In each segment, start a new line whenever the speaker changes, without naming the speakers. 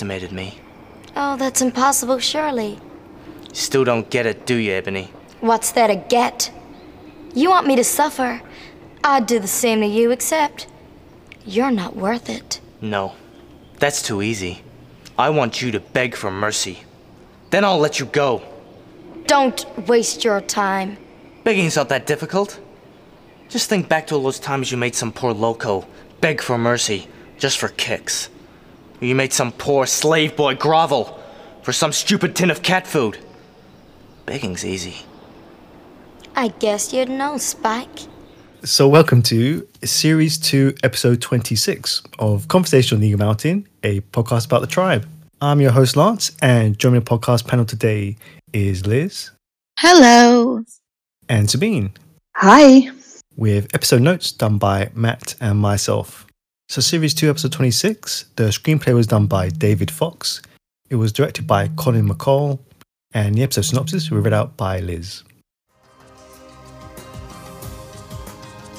underestimated me.
Oh, that's impossible, surely.
Still don't get it, do you, Ebony?
What's there to get? You want me to suffer? I'd do the same to you, except you're not worth it.
No. That's too easy. I want you to beg for mercy. Then I'll let you go.
Don't waste your time.
Begging's not that difficult. Just think back to all those times you made some poor loco beg for mercy just for kicks. Or you made some poor slave boy grovel for some stupid tin of cat food. Begging's easy.
I guess you'd know, Spike.
So, welcome to Series 2, Episode 26 of Conversation on Eagle Mountain, a podcast about the tribe. I'm your host, Lance, and joining the podcast panel today is Liz
Hello.
and Sabine,
Hi.
with episode notes done by Matt and myself. So, Series 2, Episode 26, the screenplay was done by David Fox, it was directed by Colin McCall, and the episode synopsis was read out by Liz.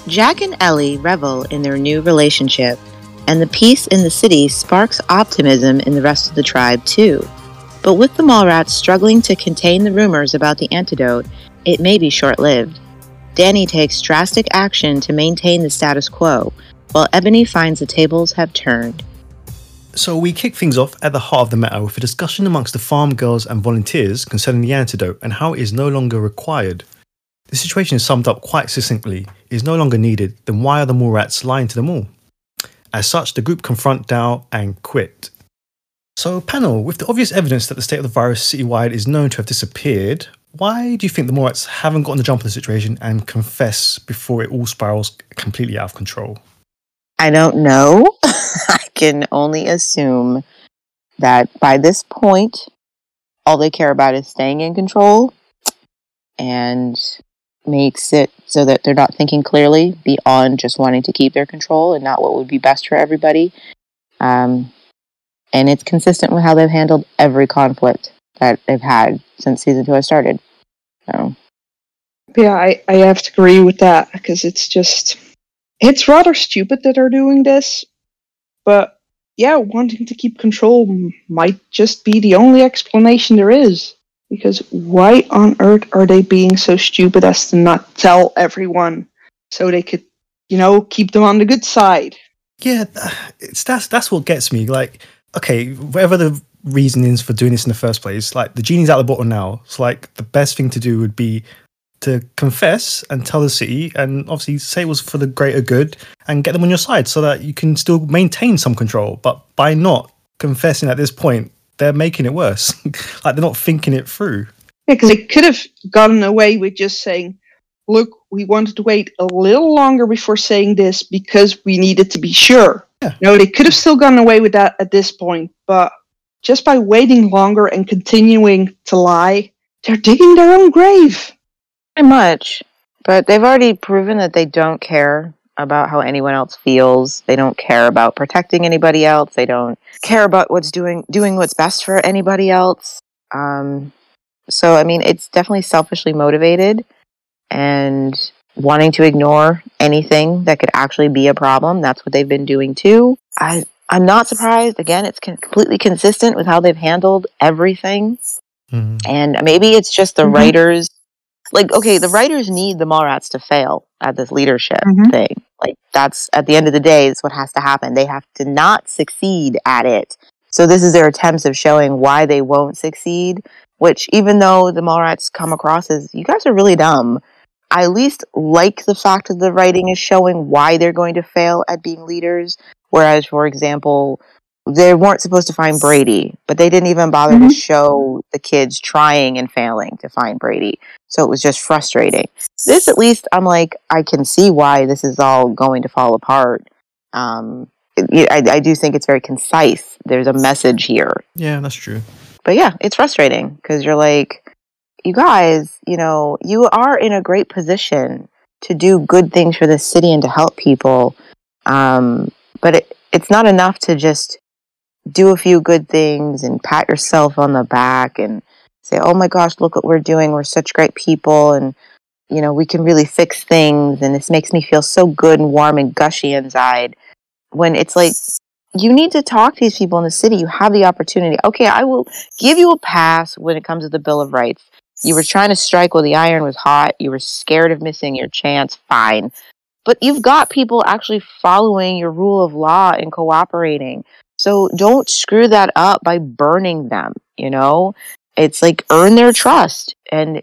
Jack and Ellie revel in their new relationship, and the peace in the city sparks optimism in the rest of the tribe, too. But with the Mallrats struggling to contain the rumors about the antidote, it may be short lived. Danni takes drastic action to maintain the status quo, while Ebony finds the tables have turned.
So we kick things off at the heart of the matter with a discussion amongst the farm girls and volunteers concerning the antidote and how it is no longer required. The situation is summed up quite succinctly. It is no longer needed, then why are the Mallrats lying to them all? As such, the group confront Dal and quit. So, panel, with the obvious evidence that the state of the virus citywide is known to have disappeared, why do you think the Mallrats haven't gotten the jump on the situation and confess before it all spirals completely out of control?
I don't know. I can only assume that by this point, all they care about is staying in control and makes it so that they're not thinking clearly beyond just wanting to keep their control and not what would be best for everybody. Um, and it's consistent with how they've handled every conflict that they've had since season two has started. So,
Yeah, I, I have to agree with that because it's just it's rather stupid that they're doing this, but yeah, wanting to keep control might just be the only explanation there is. Because why on earth are they being so stupid as to not tell everyone so they could, you know, keep them on the good side?
Yeah, it's that's that's what gets me. Like, okay, whatever the reason is for doing this in the first place, like the genie's out of the bottle now. It's like the best thing to do would be to confess and tell the city, and obviously say it was for the greater good, and get them on your side so that you can still maintain some control. But by not confessing at this point, they're making it worse. like they're not thinking it through.
Yeah, because they could have gotten away with just saying, look, we wanted to wait a little longer before saying this because we needed to be sure.
Yeah.
No, they could have still gotten away with that at this point, but just by waiting longer and continuing to lie, they're digging their own grave.
Pretty much. But they've already proven that they don't care about how anyone else feels. They don't care about protecting anybody else. They don't care about what's doing doing what's best for anybody else. Um, so I mean, it's definitely selfishly motivated and wanting to ignore anything that could actually be a problem. That's what they've been doing too. I I'm not surprised. Again, it's con- completely consistent with how they've handled everything.
Mhm.
And maybe it's just the
Mhm.
writers. Like, okay, the writers need the Mallrats to fail at this leadership
Mhm.
thing. Like, that's at the end of the day, is what has to happen. They have to not succeed at it. So this is their attempts of showing why they won't succeed. Which, even though the Mallrats come across as you guys are really dumb, I at least like the fact that the writing is showing why they're going to fail at being leaders. Whereas, for example, they weren't supposed to find Brady, but they didn't even bother to
Mhm.
show the kids trying and failing to find Brady. So it was just frustrating. This, at least, I'm like, I can see why this is all going to fall apart. Um, it- I, I do think it's very concise. There's a message here.
Yeah, that's true.
But yeah, it's frustrating because you're like, you guys, you know, you are in a great position to do good things for the city and to help people. Um, but it, it's not enough to just do a few good things and pat yourself on the back and say, oh my gosh, look what we're doing. We're such great people. And, you know, we can really fix things. And this makes me feel so good and warm and gushy inside. When it's like, you need to talk to these people in the city. You have the opportunity. Okay, I will give you a pass when it comes to the Bill of Rights. You were trying to strike while the iron was hot. You were scared of missing your chance. Fine. But you've got people actually following your rule of law and cooperating. So don't screw that up by burning them, you know? It's like earn their trust and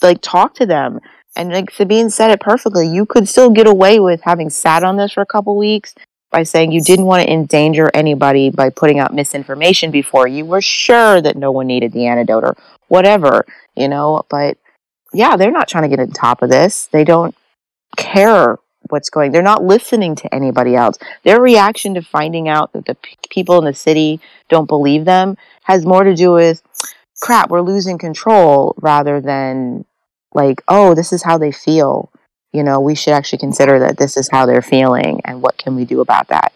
like talk to them. And like Sabine said it perfectly, you could still get away with having sat on this for a couple weeks by saying you didn't want to endanger anybody by putting out misinformation before you were sure that no one needed the antidote or whatever, you know. But yeah, they're not trying to get on top of this. They don't care what's going. They're not listening to anybody else. Their reaction to finding out that the p- people in the city don't believe them has more to do with crap, we're losing control rather than like, oh, this is how they feel. You know, we should actually consider that this is how they're feeling and what can we do about that?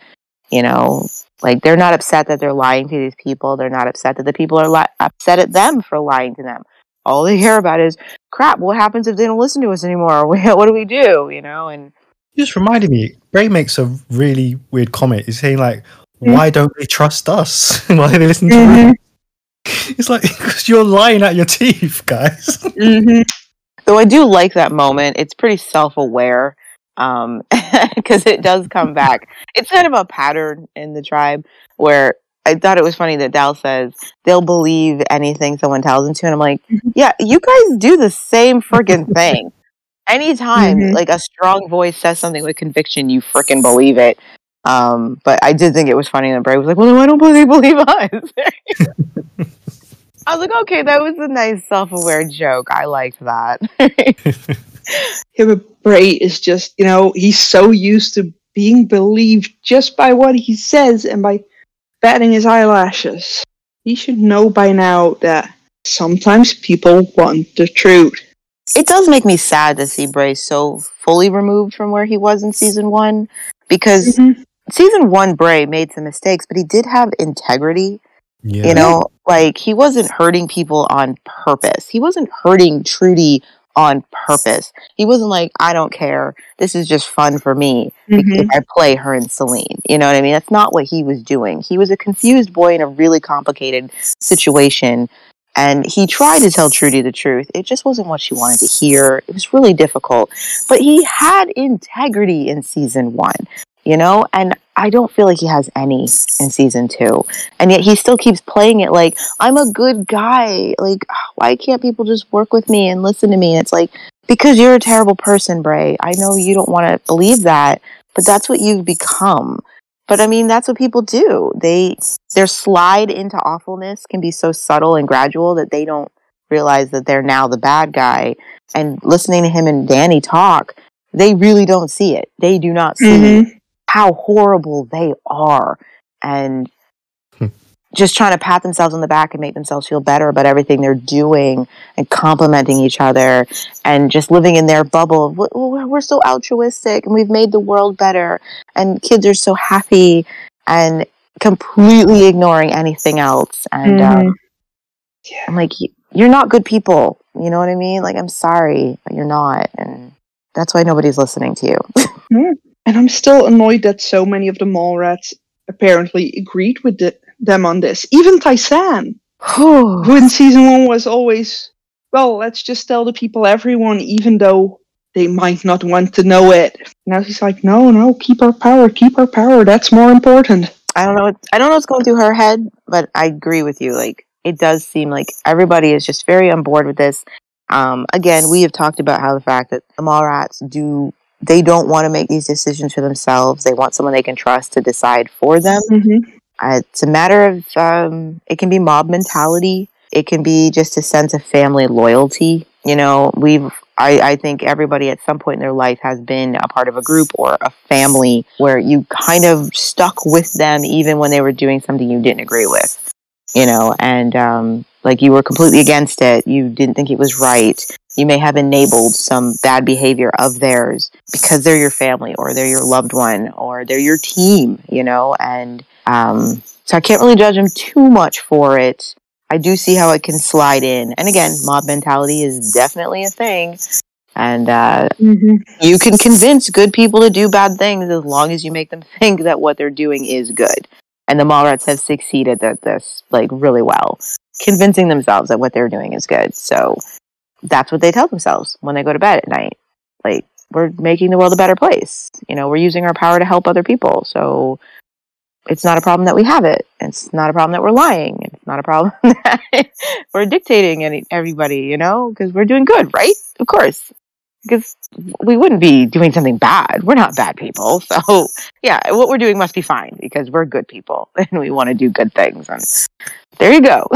You know, like they're not upset that they're lying to these people. They're not upset that the people are li- upset at them for lying to them. All they care about is crap. What happens if they don't listen to us anymore? what do we do? You know, and
just reminded me. Bray makes a really weird comment. He's saying like, "Why don't they trust us? Why do they listen to
Mhm.
us?" It's like because you're lying at your teeth, guys.
hmm
Though I do like that moment. It's pretty self-aware um because it does come back. It's kind of a pattern in the tribe where I thought it was funny that Dal says they'll believe anything someone tells them to, and I'm like, yeah, you guys do the same freaking thing. Anytime
Mhm.
like a strong voice says something with conviction, you freaking believe it. Um, but I did think it was funny that Bray was like, "Well, then why don't they believe us?" I was like, "Okay, that was a nice self-aware joke. I liked that."
Yeah, but Bray is just, you know, he's so used to being believed just by what he says and by batting his eyelashes. He should know by now that sometimes people want the truth.
It does make me sad to see Bray so fully removed from where he was in season one because
Mhm.
season one Bray made some mistakes, but he did have integrity.
Yeah.
You know, like he wasn't hurting people on purpose. He wasn't hurting Trudy on purpose. He wasn't like, I don't care. This is just fun for me
Mhm.
if I play her and Salene. You know what I mean? That's not what he was doing. He was a confused boy in a really complicated situation. And he tried to tell Trudy the truth. It just wasn't what she wanted to hear. It was really difficult. But he had integrity in season one, you know? And I don't feel like he has any in season two. And yet he still keeps playing it like, I'm a good guy. Like, why can't people just work with me and listen to me? And it's like, because you're a terrible person, Bray. I know you don't want to believe that, but that's what you've become. But I mean, that's what people do. They their slide into awfulness can be so subtle and gradual that they don't realize that they're now the bad guy. And listening to him and Danni talk, they really don't see it. They do not see
Mhm.
how horrible they are and. Just trying to pat themselves on the back and make themselves feel better about everything they're doing and complimenting each other and just living in their bubble. of, We're we're so altruistic and we've made the world better and kids are so happy and completely ignoring anything else. And
Mhm.
um, I'm like, you're not good people. You know what I mean? Like, I'm sorry, but you're not. And that's why nobody's listening to you.
And I'm still annoyed that so many of the mall rats apparently agreed with the, them on this. Even Tai-San, who in season one was always, well, let's just tell the people everyone, even though they might not want to know it. Now he's like, no, no, keep our power, keep our power. That's more important.
I don't know. What, I don't know what's going through her head, but I agree with you. Like it does seem like everybody is just very on board with this. Um, again, we have talked about how the fact that the Mallrats do they don't want to make these decisions for themselves. They want someone they can trust to decide for them.
Mm-hmm.
Uh, it's a matter of um, it can be mob mentality. It can be just a sense of family loyalty. You know, we've I, I think everybody at some point in their life has been a part of a group or a family where you kind of stuck with them even when they were doing something you didn't agree with. You know, and um, like you were completely against it. You didn't think it was right. You may have enabled some bad behavior of theirs because they're your family or they're your loved one or they're your team, you know, and um, so I can't really judge them too much for it. I do see how it can slide in. And again, mob mentality is definitely a thing. And uh,
Mhm.
you can convince good people to do bad things as long as you make them think that what they're doing is good. And the Mallrats have succeeded at this like really well, convincing themselves that what they're doing is good. So that's what they tell themselves when they go to bed at night. Like we're making the world a better place. You know, we're using our power to help other people. So it's not a problem that we have it. It's not a problem that we're lying. It's not a problem that we're dictating any, everybody, you know, because we're doing good, right? Of course. Because we wouldn't be doing something bad. We're not bad people. So, yeah, what we're doing must be fine because we're good people and we want to do good things. And there you go.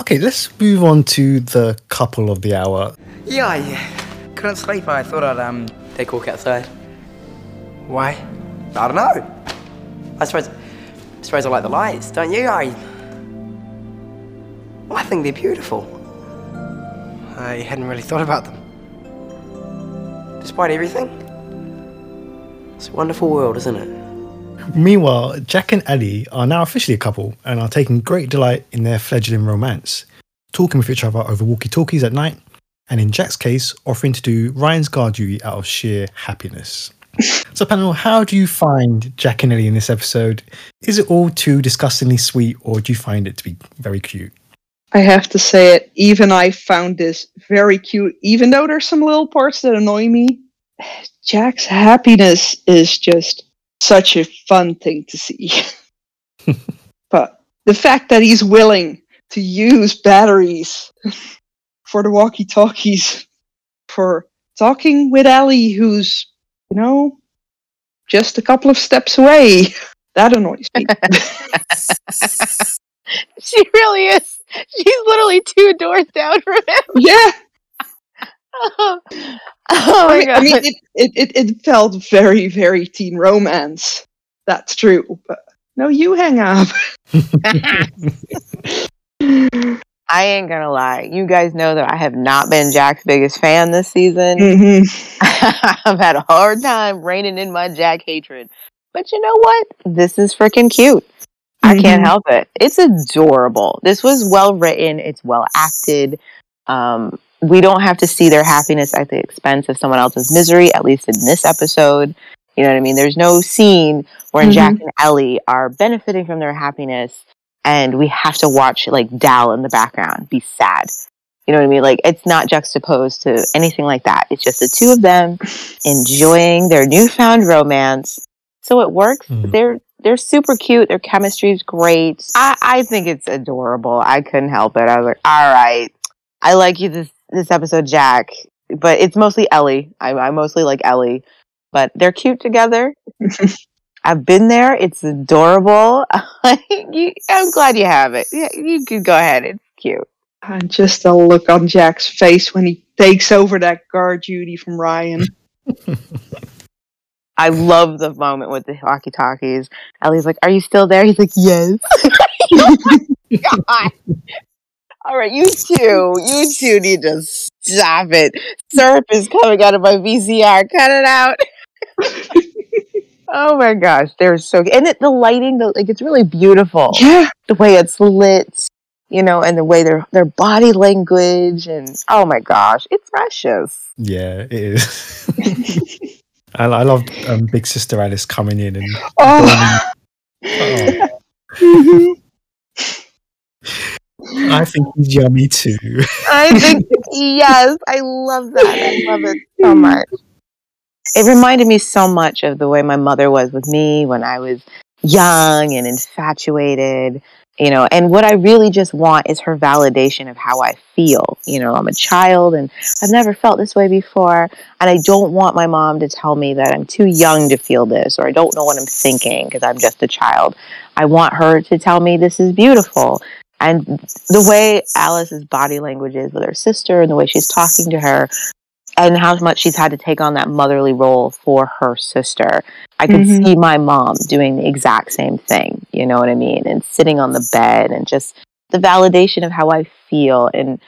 Okay, let's move on to the couple of the hour.
Yeah, I couldn't sleep. I thought I'd um take a walk outside. Why? I don't know. I suppose I suppose I like the lights, don't you? I I think they're beautiful. I hadn't really thought about them. Despite everything, it's a wonderful world, isn't it?
Meanwhile, Jack and Ellie are now officially a couple and are taking great delight in their fledgling romance, talking with each other over walkie talkies at night, and in Jack's case, offering to do Ryan's guard duty out of sheer happiness. So, panel, how do you find Jack and Ellie in this episode? Is it all too disgustingly sweet, or do you find it to be very cute?
I have to say it. Even I found this very cute. Even though there's some little parts that annoy me, Jack's happiness is just such a fun thing to see. but the fact that he's willing to use batteries for the walkie-talkies for talking with Ellie, who's you know just a couple of steps away, that annoys me.
she really is. She's literally two doors down from him.
yeah.
oh
I
my
mean,
god.
I mean it, it, it, it felt very, very teen romance. That's true. But no, you hang up.
I ain't gonna lie. You guys know that I have not been Jack's biggest fan this season.
Mhm.
I've had a hard time reining in my Jack hatred. But you know what? This is freaking cute. I can't
Mhm.
help it. It's adorable. This was well written. It's well acted. Um, we don't have to see their happiness at the expense of someone else's misery, at least in this episode. You know what I mean? There's no scene where
Mhm.
Jack and Ellie are benefiting from their happiness and we have to watch like Dal in the background be sad. You know what I mean? Like it's not juxtaposed to anything like that. It's just the two of them enjoying their newfound romance. So it works.
Mhm.
They're they're super cute. Their chemistry is great. I, I think it's adorable. I couldn't help it. I was like, all right, I like you this this episode, Jack. But it's mostly Ellie. I, I mostly like Ellie. But they're cute together. I've been there. It's adorable. You- I'm glad you have it. Yeah, you can go ahead. It's cute.
And just a look on Jack's face when he takes over that guard duty from Ryan.
I love the moment with the walkie talkies. Ellie's like, Are you still there? He's like, Yes. Oh God. All right, you two, you two need to stop it. Syrup is coming out of my VCR. Cut it out. Oh my gosh, they're so and it, the lighting, the, like it's really beautiful.
Yeah.
The way it's lit, you know, and the way their their body language and oh my gosh, it's precious.
Yeah, it is. I, I love um, Big Sister Alice coming in and.
Oh.
Oh. I think he's yummy too.
I think yes, I love that. I love it so much. It reminded me so much of the way my mother was with me when I was young and infatuated, you know, and what I really just want is her validation of how I feel. You know, I'm a child and I've never felt this way before, and I don't want my mom to tell me that I'm too young to feel this or I don't know what I'm thinking because I'm just a child. I want her to tell me this is beautiful. And the way Alice's body language is with her sister and the way she's talking to her and how much she's had to take on that motherly role for her sister. I could
Mhm.
see my mom doing the exact same thing, you know what I mean? And sitting on the bed and just the validation of how I feel and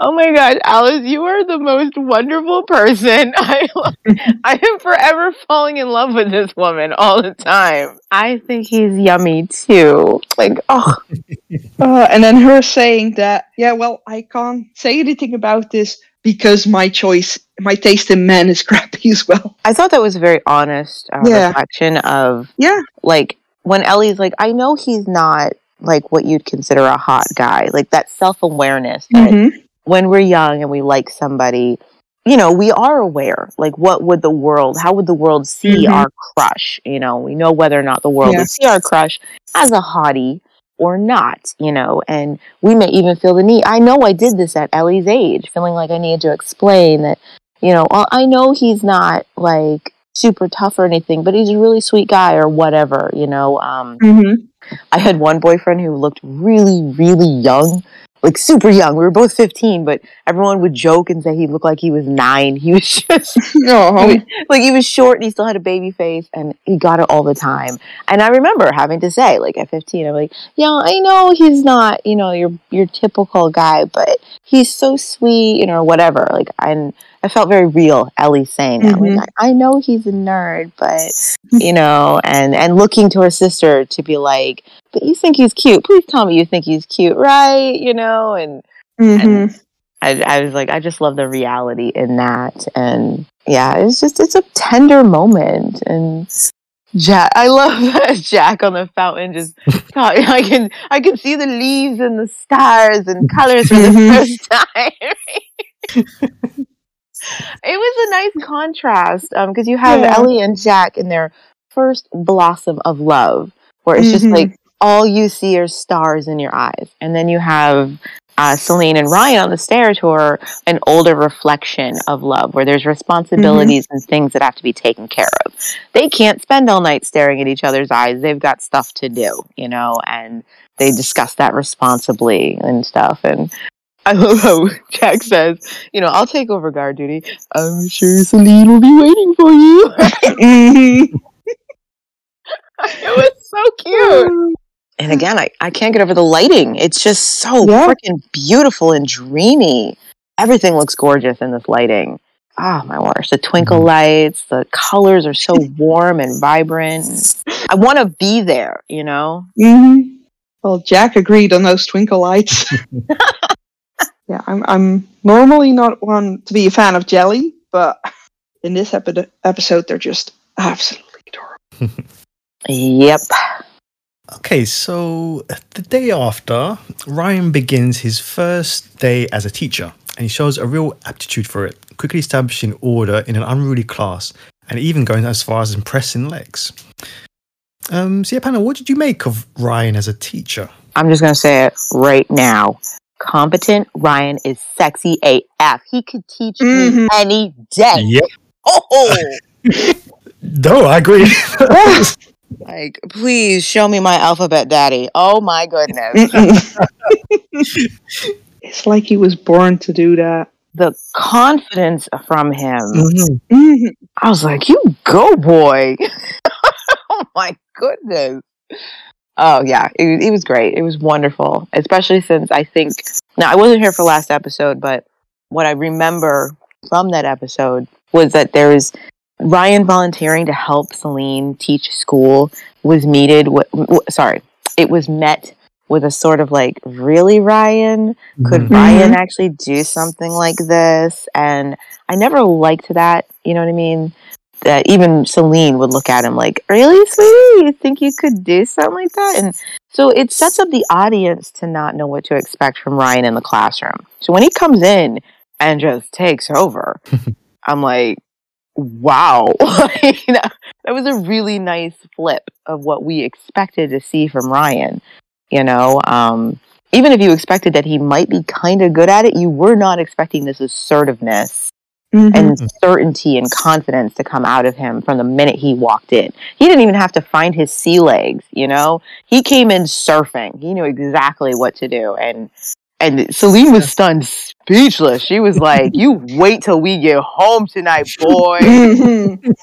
Oh my gosh, Alice, you are the most wonderful person. I I am forever falling in love with this woman all the time. I think he's yummy too. Like, oh,
Uh, and then her saying that, yeah, well, I can't say anything about this because my choice, my taste in men is crappy as well.
I thought that was a very honest uh,
Yeah.
reflection of
Yeah.
like when Ellie's like, I know he's not like what you'd consider a hot guy, like that self awareness that
Mhm.
when we're young and we like somebody, you know, we are aware. Like, what would the world, how would the world see
Mhm.
our crush? You know, we know whether or not the world
Yeah.
would see our crush as a hottie or not, you know, and we may even feel the need. I know I did this at Ellie's age, feeling like I needed to explain that, you know, I know he's not like super tough or anything, but he's a really sweet guy or whatever, you know. Um,
Mhm.
I had one boyfriend who looked really, really young, like super young. We were both 15, but everyone would joke and say he looked like he was nine. He was just
Oh,
he was- like he was short and he still had a baby face and he got it all the time. And I remember having to say, like at 15, I'm like, yeah, I know he's not, you know, your your typical guy, but he's so sweet, you know, or whatever. Like, and I felt very real. Ellie saying that,
Mhm.
like, I, know he's a nerd, but you know, and and looking to her sister to be like, but you think he's cute? Please tell me you think he's cute, right? You know, and
Mhm.
I, I was like, I just love the reality in that, and yeah, it's just it's a tender moment, and Jack, I love that Jack on the fountain just I can I can see the leaves and the stars and colors for the
Mhm.
first time. It was a nice contrast because you have
Yeah.
Ellie and Jack in their first blossom of love, where it's just
Mhm.
like all you see are stars in your eyes, and then you have uh, Salene and Ryan on the stairs who are an older reflection of love, where there's responsibilities and things that have to be taken care of. They can't spend all night staring at each other's eyes. They've got stuff to do, you know, and they discuss that responsibly and stuff. And I love how Jack says, you know, I'll take over guard duty. I'm sure Salene will be waiting for you. It was so cute. And again, I, I can't get over the lighting. It's just so
Yeah.
freaking beautiful and dreamy. Everything looks gorgeous in this lighting. Oh my gosh, the twinkle
Mhm.
lights, the colors are so warm and vibrant. I want to be there, you know?
Mhm. Well, Jack agreed on those twinkle lights. Yeah, I'm. I'm normally not one to be a fan of jelly, but in this epi- episode, they're just absolutely adorable.
Yep.
Okay, so the day after, Ryan begins his first day as a teacher, and he shows a real aptitude for it, quickly establishing order in an unruly class, and even going as far as impressing Lex. Um, so yeah, Panna, what did you make of Ryan as a teacher?
I'm just going to say it right now. Competent Ryan is sexy AF. He could teach me
Mhm.
any day.
Yep.
Oh,
No, I agree.
like, please show me my alphabet daddy. Oh my goodness.
It's like he was born to do that.
the confidence from him.
Mhm.
Mhm.
I was like, you go, boy. oh my goodness. Oh, yeah. It, it was great. It was wonderful, especially since I think, now I wasn't here for last episode, but what I remember from that episode was that there was Ryan volunteering to help Salene teach school was meted with, w- sorry, it was met with a sort of like, really, Ryan? could
Mhm.
Ryan
Mhm.
actually do something like this? And I never liked that, you know what I mean? That even Salene would look at him like, Really, sweetie? You think you could do something like that? And so it sets up the audience to not know what to expect from Ryan in the classroom. So when he comes in and just takes over, I'm like, wow. Like, that was a really nice flip of what we expected to see from Ryan. You know, um, even if you expected that he might be kind of good at it, you were not expecting this assertiveness
Mhm.
and certainty and confidence to come out of him from the minute he walked in. He didn't even have to find his sea legs, you know? He came in surfing. He knew exactly what to do. And and Salene was stunned speechless. She was like, You wait till we get home tonight, boy.
Mhm.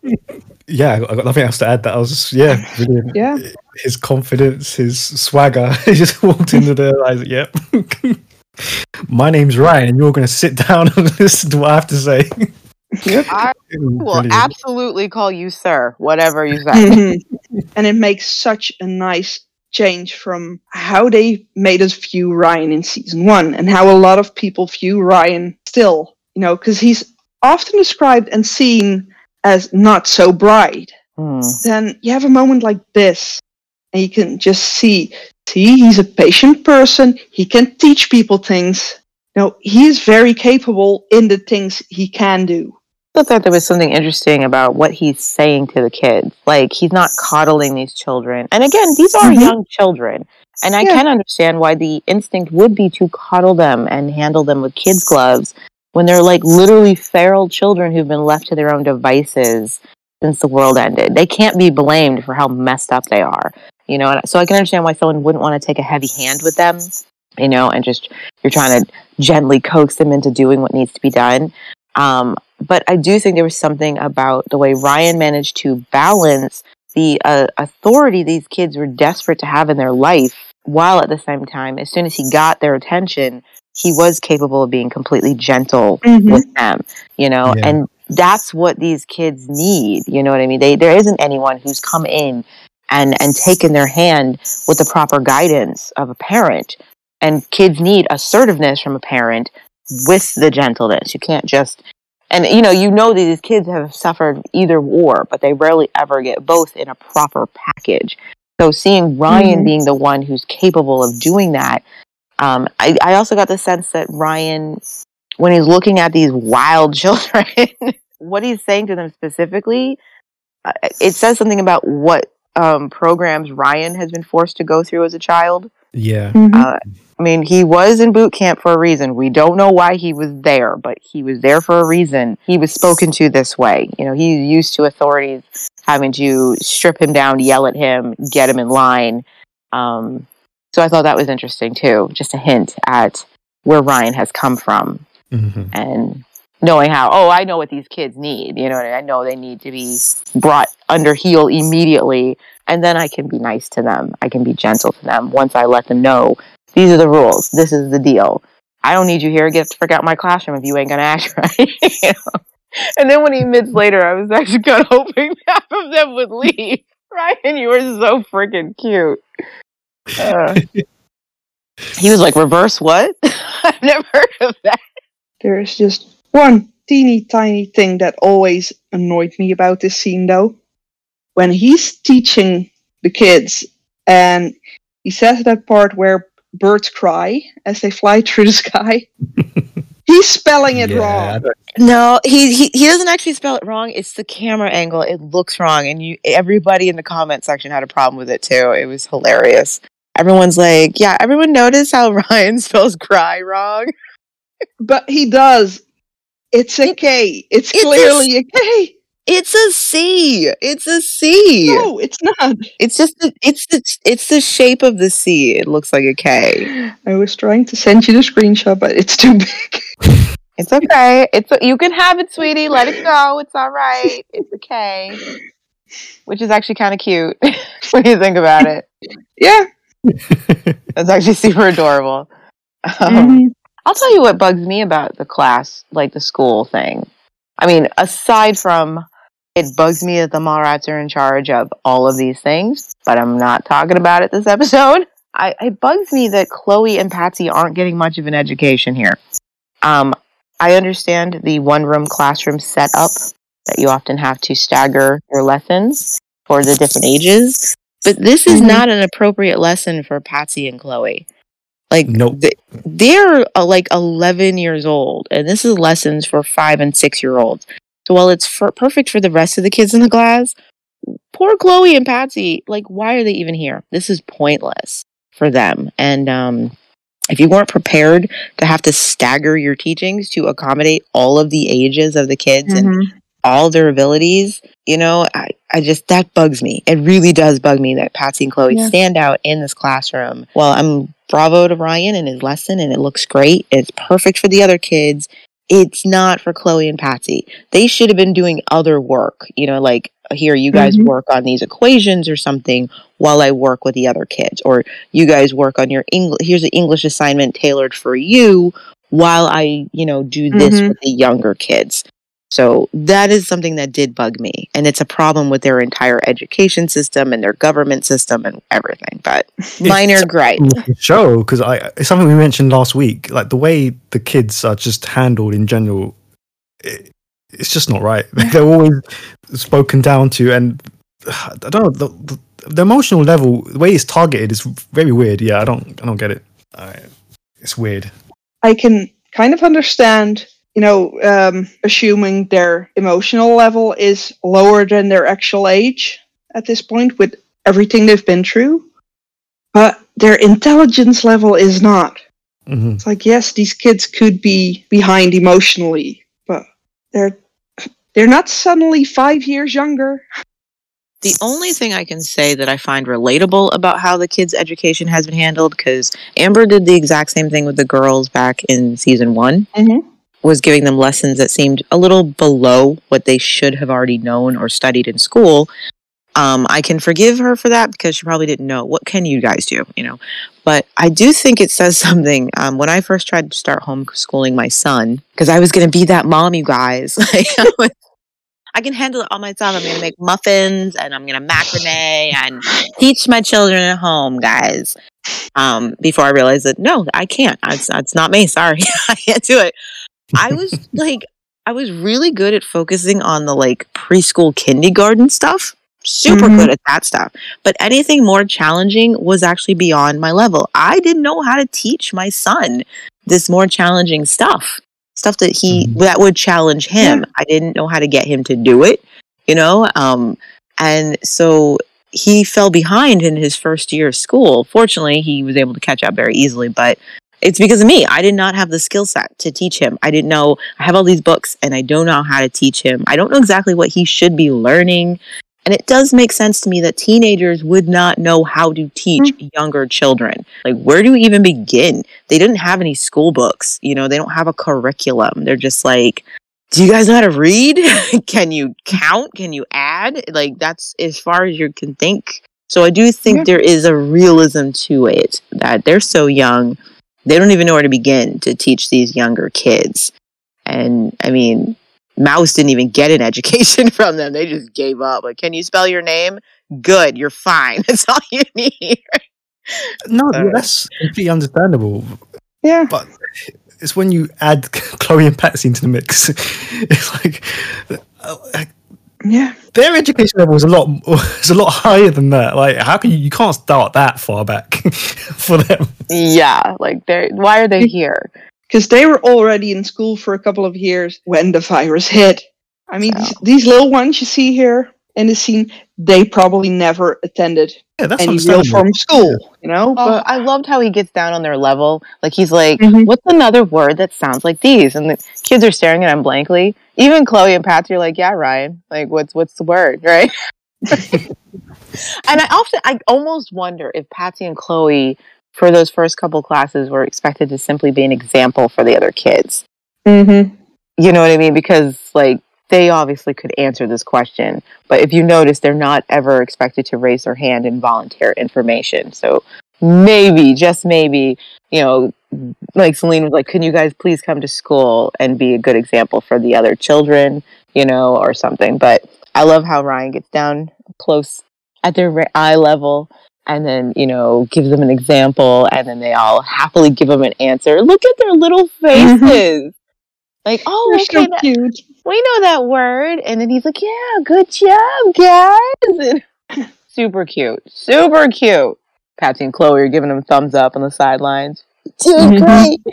Yeah, I got nothing else to add. That I was just, yeah, brilliant.
Yeah.
His confidence, his swagger. He just walked into there. I was like, yep. My name's Ryan, and you're going to sit down and listen to what I have to say.
I will
Brilliant.
absolutely call you sir, whatever you say.
And it makes such a nice change from how they made us view Ryan in season one and how a lot of people view Ryan still you know, because he's often described and seen as not so bright.
Hmm.
Then you have a moment like this, and you can just see, see, he's a patient person. He can teach people things. No, he is very capable in the things he can do.
I thought there was something interesting about what he's saying to the kids. Like he's not coddling these children. And again, these are
Mhm.
young children. And I
Yeah.
can understand why the instinct would be to coddle them and handle them with kids' gloves when they're like literally feral children who've been left to their own devices since the world ended. They can't be blamed for how messed up they are. You know, and so I can understand why someone wouldn't want to take a heavy hand with them, you know, and just you're trying to gently coax them into doing what needs to be done. Um, but I do think there was something about the way Ryan managed to balance the uh, authority these kids were desperate to have in their life, while at the same time, as soon as he got their attention, he was capable of being completely gentle
Mhm.
with them, you know,
Yeah.
and that's what these kids need. You know what I mean? They, there isn't anyone who's come in and, and taken their hand with the proper guidance of a parent. And kids need assertiveness from a parent with the gentleness. You can't just, and you know, you know that these kids have suffered either war, but they rarely ever get both in a proper package. So seeing Ryan
Mhm.
being the one who's capable of doing that, um, I, I also got the sense that Ryan, when he's looking at these wild children, what he's saying to them specifically, uh, it says something about what um, programs Ryan has been forced to go through as a child.
Yeah.
Mhm.
Uh, I mean, he was in boot camp for a reason. We don't know why he was there, but he was there for a reason. He was spoken to this way. You know, he's used to authorities having to strip him down, yell at him, get him in line. Um, so I thought that was interesting too, just a hint at where Ryan has come from
hmm
and knowing how oh i know what these kids need you know what I, mean? I know they need to be brought under heel immediately and then i can be nice to them. I can be gentle to them once i let them know these are the rules. This is the deal. I don't need you here. Get the frick out my classroom if you ain't gonna act right you know? and then when he admits later i was actually kind of hoping half of them would leave ryan you were so freaking cute. Uh, he was like reverse what? I've never heard of that.
There's just one teeny tiny thing that always annoyed me about this scene, though. When he's teaching the kids, and he says that part where birds cry as they fly through the sky, he's spelling it
Yeah,
wrong.
No, he, he he doesn't actually spell it wrong. It's the camera angle. It looks wrong, and you everybody in the comment section had a problem with it too. It was hilarious. Everyone's like, "Yeah, everyone noticed how Ryan spells cry wrong."
But he does. It's a K. It's,
it's
clearly a K.
It's a C. It's a C.
No, it's not.
It's just the, it's the it's the shape of the C. It looks like a K.
I was trying to send you the screenshot, but it's too big.
It's okay. It's you can have it, sweetie. Let it go. It's all right. It's a K, which is actually kind of cute when you think about it.
Yeah.
That's actually super adorable. Um,
Mhm.
I'll tell you what bugs me about the class, like the school thing. I mean, aside from it bugs me that the Mallrats are in charge of all of these things, but I'm not talking about it this episode. I, it bugs me that Chloe and Patsy aren't getting much of an education here. Um, I understand the one room classroom setup that you often have to stagger your lessons for the different ages, but this is
Mhm.
not an appropriate lesson for Patsy and Chloe. Like,
Nope.
th- they're uh, like 11 years old, and this is lessons for five and six year olds. So while it's for, perfect for the rest of the kids in the class, poor Chloe and Patsy, like, why are they even here? This is pointless for them. And um, if you weren't prepared to have to stagger your teachings to accommodate all of the ages of the kids and
Mhm.
All their abilities, you know, I, I just, that bugs me. It really does bug me that Patsy and Chloe
Yeah.
stand out in this classroom. Well, I'm bravo to Ryan and his lesson, and it looks great. It's perfect for the other kids. It's not for Chloe and Patsy. They should have been doing other work, you know, like here, you guys
Mhm.
work on these equations or something while I work with the other kids, or you guys work on your English. Here's an English assignment tailored for you while I, you know, do this
Mhm.
with the younger kids. So that is something that did bug me. And it's a problem with their entire education system and their government system and everything. But minor gripe.
show because I it's something we mentioned last week. Like the way the kids are just handled in general it, it's just not right. They're always spoken down to, and I don't know the, the, the emotional level, the way it's targeted is very weird. Yeah, I don't, I don't get it. Uh, it's weird.
I can kind of understand, you know, um, assuming their emotional level is lower than their actual age at this point with everything they've been through, but their intelligence level is not.
hmm
It's like yes, these kids could be behind emotionally, but they're they're not suddenly five years younger.
The only thing I can say that I find relatable about how the kids' education has been handled, because Amber did the exact same thing with the girls back in season one,
Mhm.
Was giving them lessons that seemed a little below what they should have already known or studied in school. Um, I can forgive her for that because she probably didn't know. What can you guys do? You know, but I do think it says something. Um, when I first tried to start homeschooling my son, because I was going to be that mom, you guys. I can handle it all myself. I'm going to make muffins and I'm going to macrame and teach my children at home, guys. Um, before I realized that no, I can't. It's not me. Sorry, I can't do it. I was like, I was really good at focusing on the like preschool kindergarten stuff. Super
Mhm.
good at that stuff. But anything more challenging was actually beyond my level. I didn't know how to teach my son this more challenging stuff. Stuff that he
Mhm.
that would challenge him. I didn't know how to get him to do it, you know? Um and so he fell behind in his first year of school. Fortunately, he was able to catch up very easily, but it's because of me. I did not have the skill set to teach him. I didn't know. I have all these books and I don't know how to teach him. I don't know exactly what he should be learning. And it does make sense to me that teenagers would not know how to teach mm. younger children. Like, where do we even begin? They didn't have any school books. You know, they don't have a curriculum. They're just like, do you guys know how to read? can you count? Can you add? Like, that's as far as you can think. So I do think
Yeah.
there is a realism to it that they're so young, they don't even know where to begin to teach these younger kids. And I mean, Mouse didn't even get an education from them. They just gave up. Like, can you spell your name? Good, you're fine. That's all you need.
No,
Uh,
that's completely understandable.
Yeah.
But it's when you add Chloe and Patsy into the mix. It's like uh,
Yeah.
their education level is a lot is a lot higher than that. Like, how can you you can't start that far back for them?
yeah, like they're why are they here?
Because they were already in school for a couple of years when the virus hit. I mean,
So-
these, these little ones you see here in the scene, they probably never attended
Yeah, that's
any real
understandable.
form of school, you know?
Oh,
But
I loved how he gets down on their level. Like he's like,
Mhm.
"What's another word that sounds like these?" And the kids are staring at him blankly. Even Chloe and Patsy are like, "Yeah, Ryan. Like, what's what's the word, right?" and I often, I almost wonder if Patsy and Chloe, for those first couple classes, were expected to simply be an example for the other kids.
Mhm.
You know what I mean? Because like they obviously could answer this question, but if you notice, they're not ever expected to raise their hand and volunteer information. So maybe, just maybe, you know, like Salene was like, "Can you guys please come to school and be a good example for the other children?" You know, or something. But I love how Ryan gets down close at their eye level. And then, you know, gives them an example, and then they all happily give him an answer. Look at their little mm-hmm. faces. Like, oh,
They're
okay,
so
that-
cute.
We know that word. And then he's like, yeah, good job, guys. And super cute. Super cute. Patsy and Chloe are giving him thumbs up on the sidelines. Doing great.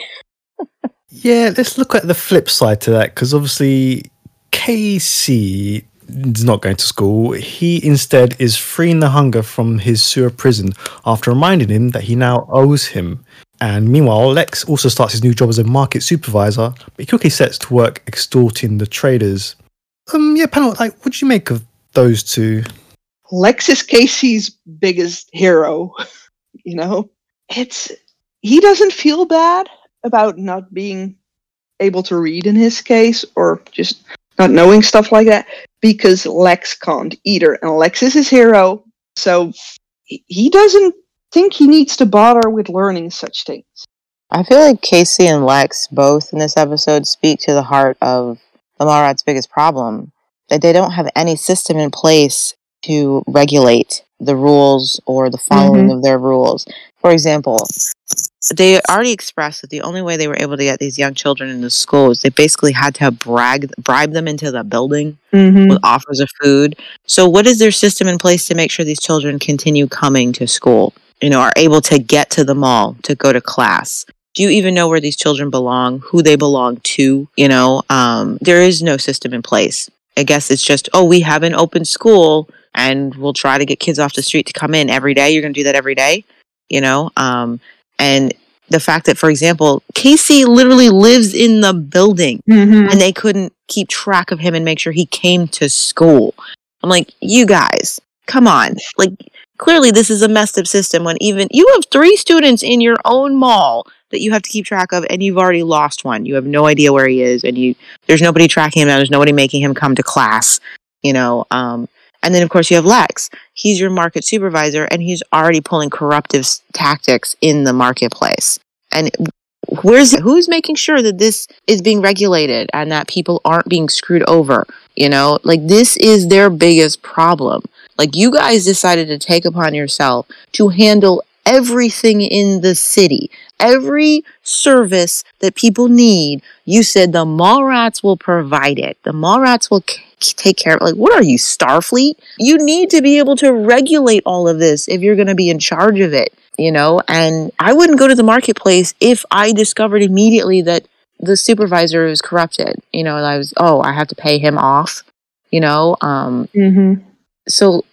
Yeah, let's look at the flip side to that because obviously KC is not going to school. He instead is freeing the hunger from his sewer prison after reminding him that he now owes him. And meanwhile, Lex also starts his new job as a market supervisor, but he quickly sets to work extorting the traders. Um, yeah, panel, like, what do you make of those two?
Lex is KC's biggest hero. You know, it's he doesn't feel bad about not being able to read in his case or just not knowing stuff like that because Lex can't either, and Lex is his hero. So he- he doesn't think he needs to bother with learning such things.
I feel like KC and Lex both in this episode speak to the heart of the Mallrats' biggest problem that they don't have any system in place to regulate the rules or the following of their rules. For example, they already expressed that the only way they were able to get these young children into school is they basically had to brag, bribe them into the building
Mm-hmm.
with offers of food. So, what is their system in place to make sure these children continue coming to school? You know, are able to get to the mall to go to class. Do you even know where these children belong? Who they belong to? You know, um, there is no system in place. I guess it's just, oh, we have an open school and we'll try to get kids off the street to come in every day. You're going to do that every day, you know? Um, and the fact that, for example, KC literally lives in the building
Mm-hmm.
and they couldn't keep track of him and make sure he came to school. I'm like, you guys, come on. Like, clearly, this is a messed up system when even you have three students in your own mall that you have to keep track of, and you've already lost one. You have no idea where he is, and you there's nobody tracking him down. There's nobody making him come to class. You know, um, and then of course you have Lex. He's your market supervisor, and he's already pulling corruptive tactics in the marketplace. And where's who's making sure that this is being regulated and that people aren't being screwed over you know like this is their biggest problem like you guys decided to take upon yourself to handle everything in the city. Every service that people need you said the mall rats will provide it. The mall rats will c- take care of it. Like what are you starfleet? You need to be able to regulate all of this if you're going to be in charge of it you know? And i wouldn't go to the marketplace if i discovered immediately that the supervisor is corrupted you know and i was oh i have to pay him off you know? Um
Mm-hmm.
so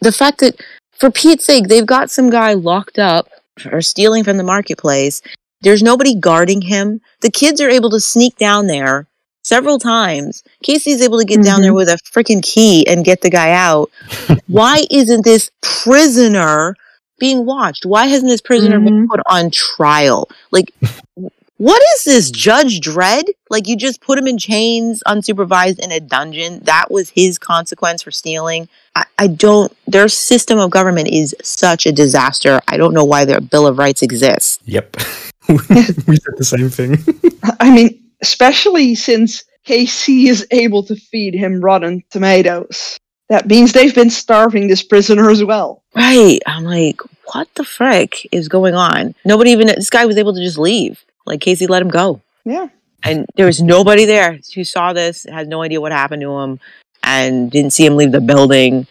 the fact that for pete's sake they've got some guy locked up or stealing from the marketplace. There's nobody guarding him. The kids are able to sneak down there several times. KC's able to get down there mm-hmm. with a freaking key and get the guy out. Why isn't this prisoner being watched? Why hasn't this prisoner been mm-hmm. put on trial? Like what is this Judge Dredd like you just put him in chains unsupervised in a dungeon that was his consequence for stealing I, I don't their system of government is such a disaster i don't know why their bill of rights exists
Yep. we said the same thing.
I mean, especially since KC is able to feed him rotten tomatoes. That means they've been starving this prisoner as well.
right i'm like what the frick is going on nobody even this guy was able to just leave like KC let him go
Yeah.
and there was nobody there who saw this has no idea what happened to him and didn't see him leave the building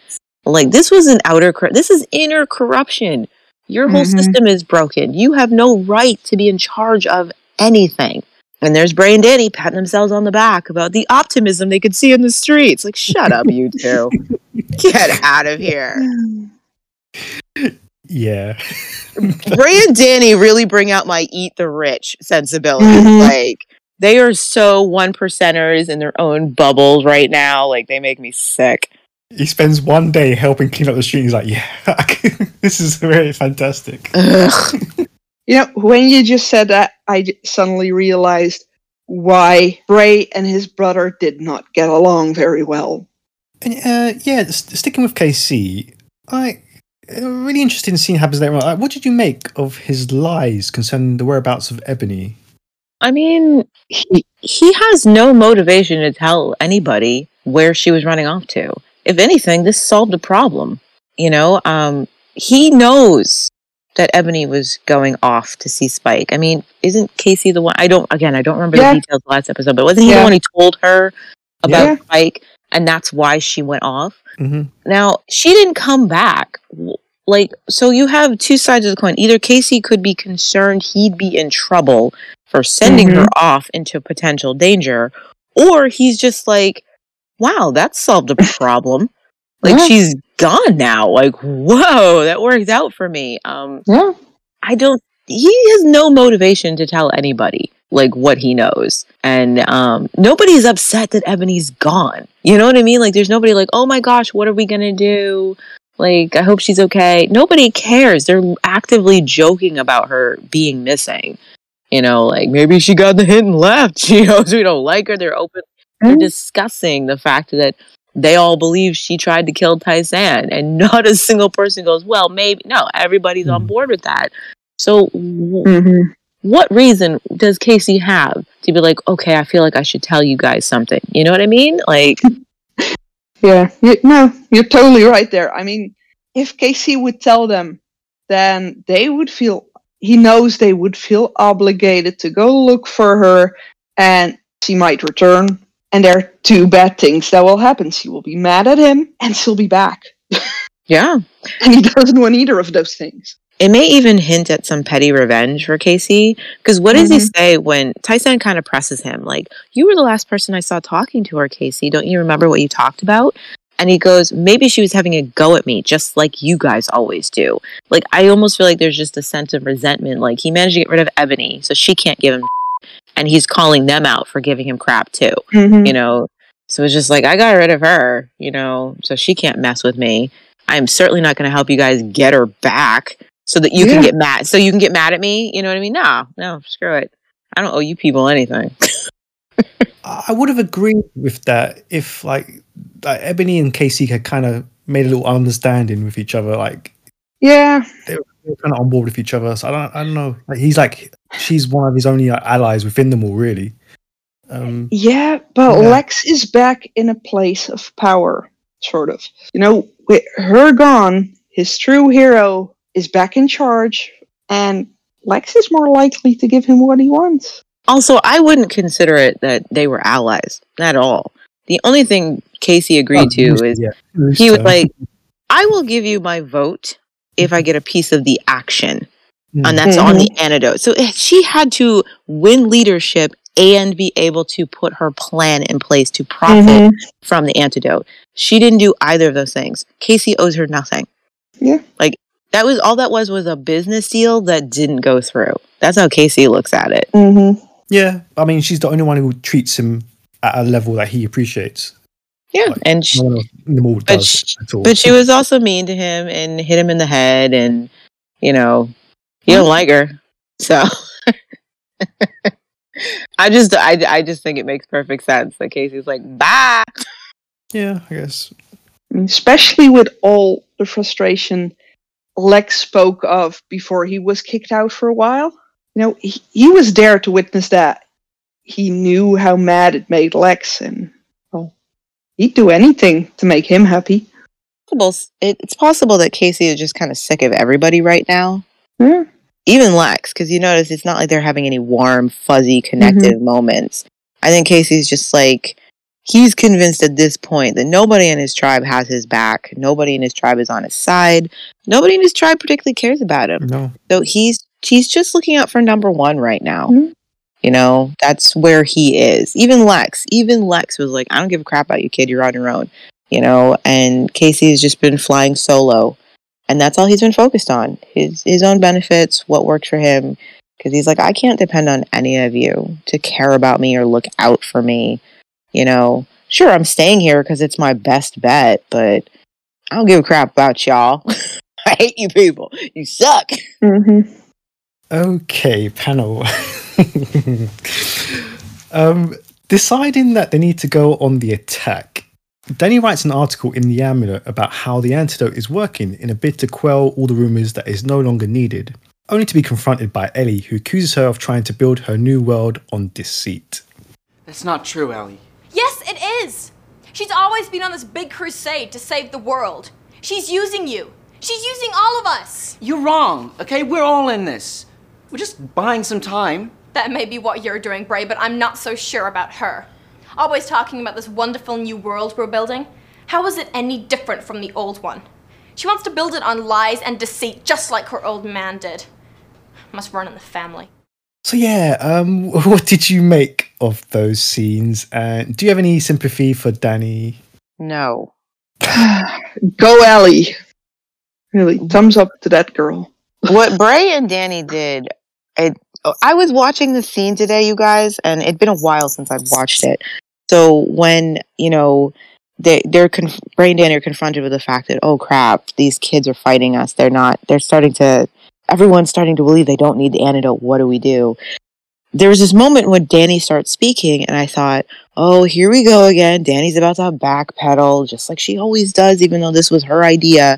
like this was an outer cor- this is inner corruption your whole
Mhm.
system is broken you have no right to be in charge of anything and there's Bray and Danni patting themselves on the back about the optimism they could see in the streets. Like, shut up, you two. Get out of here.
yeah.
Bray and Danni really bring out my eat the rich sensibility.
Mhm.
Like they are so one percenters in their own bubbles right now. Like they make me sick.
He spends one day helping clean up the street. He's like, yeah, this is very fantastic.
Ugh.
You know, when you just said that, I suddenly realized why Bray and his brother did not get along very well.
And, uh, yeah, st- sticking with KC, I really interesting scene happens later on. Like, what did you make of his lies concerning the whereabouts of Ebony?
I mean, he, he has no motivation to tell anybody where she was running off to. If anything, this solved a problem. You know, um, he knows that Ebony was going off to see Spike. I mean, isn't KC the one? I don't. Again, I don't remember
Yeah.
the details of the last episode, but wasn't he the one who told her about
Yeah.
Spike, and that's why she went off?
hmm
Now, she didn't come back. Like, so you have two sides of the coin. Either KC could be concerned he'd be in trouble for sending her off into potential danger, or he's just like, wow, that solved a problem. like,
Yeah.
she's gone now. Like, whoa, that worked out for me. Um,
Yeah.
I don't, he has no motivation to tell anybody like what he knows. And um, nobody's upset that Ebony's gone. You know what I mean? Like, there's nobody like, oh my gosh, what are we going to do? Like, I hope she's okay. Nobody cares. They're actively joking about her being missing. You know, like maybe she got the hint and left. She knows we don't like her. They're open. They're
Mm.
discussing the fact that they all believe she tried to kill Tai-San, and not a single person goes, "Well, maybe." No, everybody's on
Mhm.
board with that. So, w-
Mm-hmm.
what reason does KC have to be like, "Okay, I feel like I should tell you guys something"? You know what I mean? Like,
Yeah, you, no, you're totally right there. I mean, if KC would tell them, then they would feel he knows they would feel obligated to go look for her and she might return. And there are two bad things that will happen. She will be mad at him and she'll be back.
Yeah.
And he doesn't want either of those things.
It may even hint at some petty revenge for KC. Because what does he say when Tai-San kind of presses him? Like, you were the last person I saw talking to her, KC. Don't you remember what you talked about? And he goes, maybe she was having a go at me, just like you guys always do. Like, I almost feel like there's just a sense of resentment. Like, he managed to get rid of Ebony, so she can't give him. And he's calling them out for giving him crap, too.
Mhm.
you know so it's just like i got rid of her you know so she can't mess with me i'm certainly not going to help you guys get her back so that you can get mad so you can get mad at me you know what i mean no no screw it i don't owe you people anything
I I would have agreed with that if like, like Ebony and KC had kind of made a little understanding with each other, like
Yeah.
they were kind of on board with each other. So I don't, I don't know. Like he's like, she's one of his only like, allies within them all, really. Um,
Yeah, but
Yeah.
Lex is back in a place of power, sort of. You know, with her gone, his true hero is back in charge, and Lex is more likely to give him what he wants.
also i wouldn't consider it that they were allies at all the only thing KC agreed to
loose-
is
yeah,
he was
term.
like i will give you my vote if i get a piece of the action
Mm.
and that's on the antidote. So eh, she had to win leadership and be able to put her plan in place to profit from the antidote. She didn't do either of those things. KC owes her nothing.
Yeah.
Like that was all that was was a business deal that didn't go through. That's how KC looks at it.
Mm-hmm.
Yeah, I mean, she's the only one who treats him at a level that he appreciates.
Yeah.
Like,
And she,
No one else in the mall
But she-
at all.
but she was also mean to him and hit him in the head and you know, he don't like her. So I just I, I just think it makes perfect sense that KC's like, bye.
yeah, I guess.
Especially with all the frustration Lex spoke of before he was kicked out for a while. You know, he, he was there to witness that. He knew how mad it made Lex, and well, he'd do anything to make him happy.
it's possible that KC is just kind of sick of everybody right now,
Yeah.
even Lex, because you notice it's not like they're having any warm, fuzzy, connected mm-hmm. moments. I think KC's just like he's convinced at this point that nobody in his tribe has his back. Nobody in his tribe is on his side. Nobody in his tribe particularly cares about him.
No.
So he's he's just looking out for number one right now.
Mhm.
You know, that's where he is. Even Lex, even Lex was like, I don't give a crap about you, kid. You're on your own. You know, and KC has just been flying solo. And that's all he's been focused on. His his own benefits, what works for him. Because he's like, I can't depend on any of you to care about me or look out for me. You know, sure, I'm staying here because it's my best bet, but I don't give a crap about y'all. I hate you people. You suck.
Mm-hmm.
Okay, panel. um, deciding that they need to go on the attack. Danni writes an article in the Amulet about how the antidote is working in a bid to quell all the rumours that is no longer needed, only to be confronted by Ellie, who accuses her of trying to build her new world on deceit.
That's not true, Ellie.
Yes, it is. She's always been on this big crusade to save the world. She's using you. She's using all of us.
You're wrong, okay? We're all in this. We're just buying some time.
That may be what you're doing, Bray, but I'm not so sure about her. Always talking about this wonderful new world we're building. How is it any different from the old one? She wants to build it on lies and deceit, just like her old man did. Must run in the family.
So yeah, um, what did you make of those scenes? And do you have any sympathy for Danni?
No.
Go Ellie. Really, thumbs up to that girl.
what Bray and Danni did, it, I was watching the scene today, you guys, and it'd been a while since I've watched it. So when you know they they're conf- Bray and Danni are confronted with the fact that oh crap, these kids are fighting us. They're not. They're starting to. Everyone's starting to believe they don't need the antidote. What do we do? There was this moment when Danni starts speaking, and I thought, oh, here we go again. Danni's about to backpedal, just like she always does, even though this was her idea.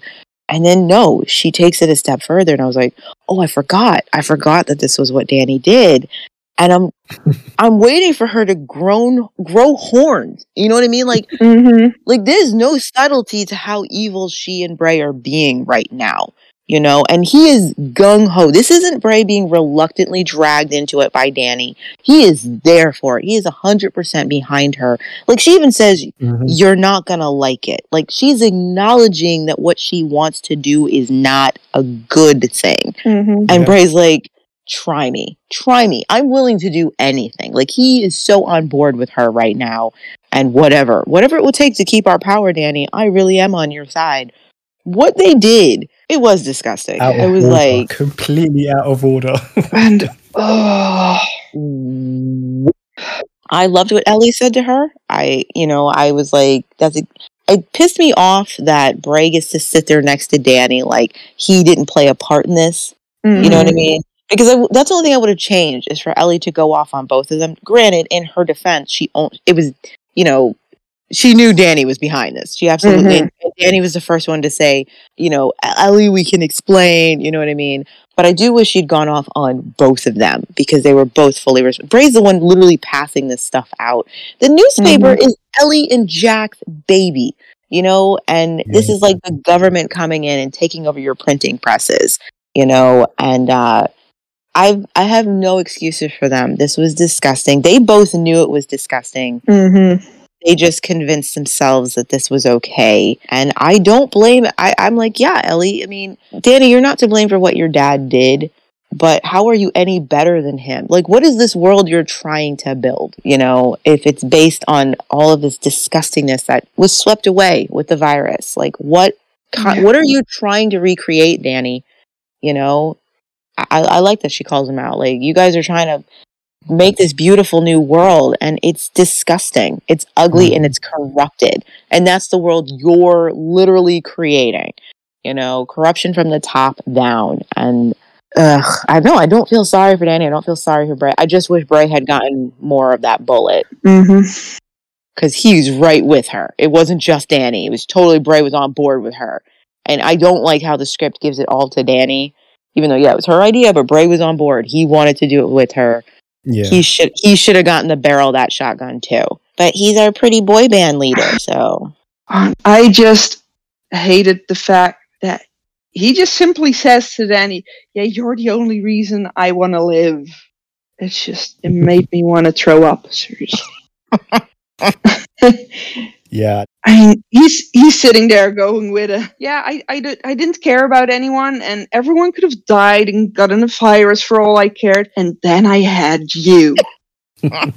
And then no, she takes it a step further, and I was like, oh, I forgot. I forgot that this was what Danni did. And I'm I'm waiting for her to grown grow horns. You know what I mean? Like
Mm-hmm.
like there's no subtlety to how evil she and Bray are being right now. You know, and he is gung ho. This isn't Bray being reluctantly dragged into it by Danni. He is there for it. He is 100% behind her. Like, she even says,
Mhm.
You're not gonna like it. Like, she's acknowledging that what she wants to do is not a good thing.
Mm-hmm.
And
Yeah.
Bray's like, try me, try me. I'm willing to do anything. Like he is so on board with her right now. And whatever, whatever it will take to keep our power, Danni, I really am on your side. What they did, it was disgusting.
Out
It was
order.
like,
completely out of order.
And oh,
I loved what Ellie said to her. I, you know, I was like, that's a, it pissed me off that Bray gets to sit there next to Danni like he didn't play a part in this. You know what I mm-hmm. mean? Because I, that's the only thing I would have changed is for Ellie to go off on both of them. Granted, in her defense, she owned, it was, you know, she knew Danni was behind this. She absolutely, and Danni was the first one to say, you know, Ellie, we can explain. You know what I mean? But I do wish she'd gone off on both of them because they were both fully. Res- Bray's the one literally passing this stuff out. The newspaper is Ellie and Jack's baby. You know, and this is like the government coming in and taking over your printing presses you know and uh i i have no excuses for them this was disgusting they both knew it was disgusting
Mm-hmm.
They just convinced themselves that this was okay. And i don't blame I, i'm like yeah ellie i mean Danni you're not to blame for what your dad did but how are you any better than him? Like what is this world you're trying to build you know if it's based on all of this disgustingness that was swept away with the virus? Like what
Yeah.
what are you trying to recreate Danni? You know I, I like that she calls him out. Like you guys are trying to make this beautiful new world and it's disgusting it's ugly and it's corrupted and that's the world you're literally creating you know corruption from the top down and ugh, i know i don't feel sorry for Danni i don't feel sorry for bray i just wish bray had gotten more of that bullet
Mm-hmm.
because he's right with her. It wasn't just Danni. It was totally Bray was on board with her. And I don't like how the script gives it all to Danni, even though yeah, it was her idea, but Bray was on board. He wanted to do it with her.
Yeah.
He should he should have gotten the barrel of that shotgun too. But he's our pretty boy band leader, so um,
I just hated the fact that he just simply says to Danni, "Yeah, you're the only reason I want to live." It's just it made me want to throw up. Seriously.
yeah.
I mean, he's he's sitting there going with a yeah. I I, did, I didn't care about anyone, and everyone could have died and gotten a virus for all I cared. And then I had you, and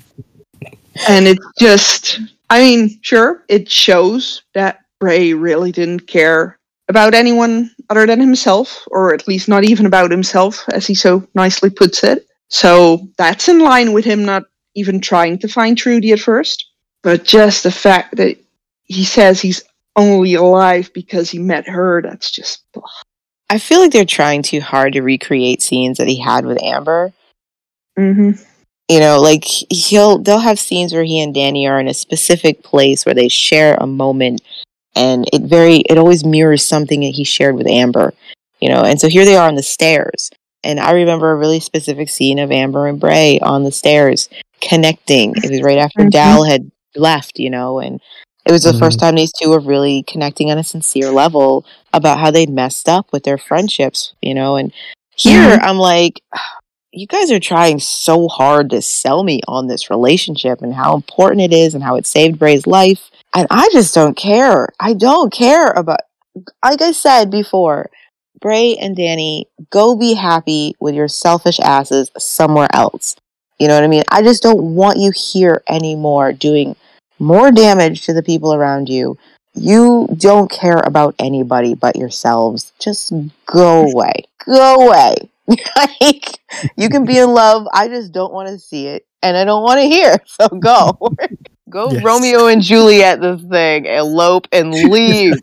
it's just. I mean, sure, it shows that Bray really didn't care about anyone other than himself, or at least not even about himself, as he so nicely puts it. So that's in line with him not even trying to find Trudy at first. But just the fact that he says he's only alive because he met her, that's just.
I feel like they're trying too hard to recreate scenes that he had with Amber.
Mm-hmm.
you know like he'll they'll have scenes where he and Danni are in a specific place where they share a moment and it very it always mirrors something that he shared with amber you know and so here they are on the stairs and i remember a really specific scene of amber and bray on the stairs connecting it was right after
Mhm.
dal had left you know and it was the first mm-hmm. time these two were really connecting on a sincere level about how they'd messed up with their friendships you know and here mm-hmm. i'm like ah, you guys are trying so hard to sell me on this relationship and how important it is and how it saved Bray's life. And I just don't care. I don't care about, like I said before, Bray and Danni, go be happy with your selfish asses somewhere else. You know what I mean? I just don't want you here anymore doing more damage to the people around you. You don't care about anybody but yourselves. Just go away. Go away. like, you can be in love. I just don't want to see it. And I don't want to hear. So go. go
Yes.
Romeo and Juliet this thing. Elope and leave.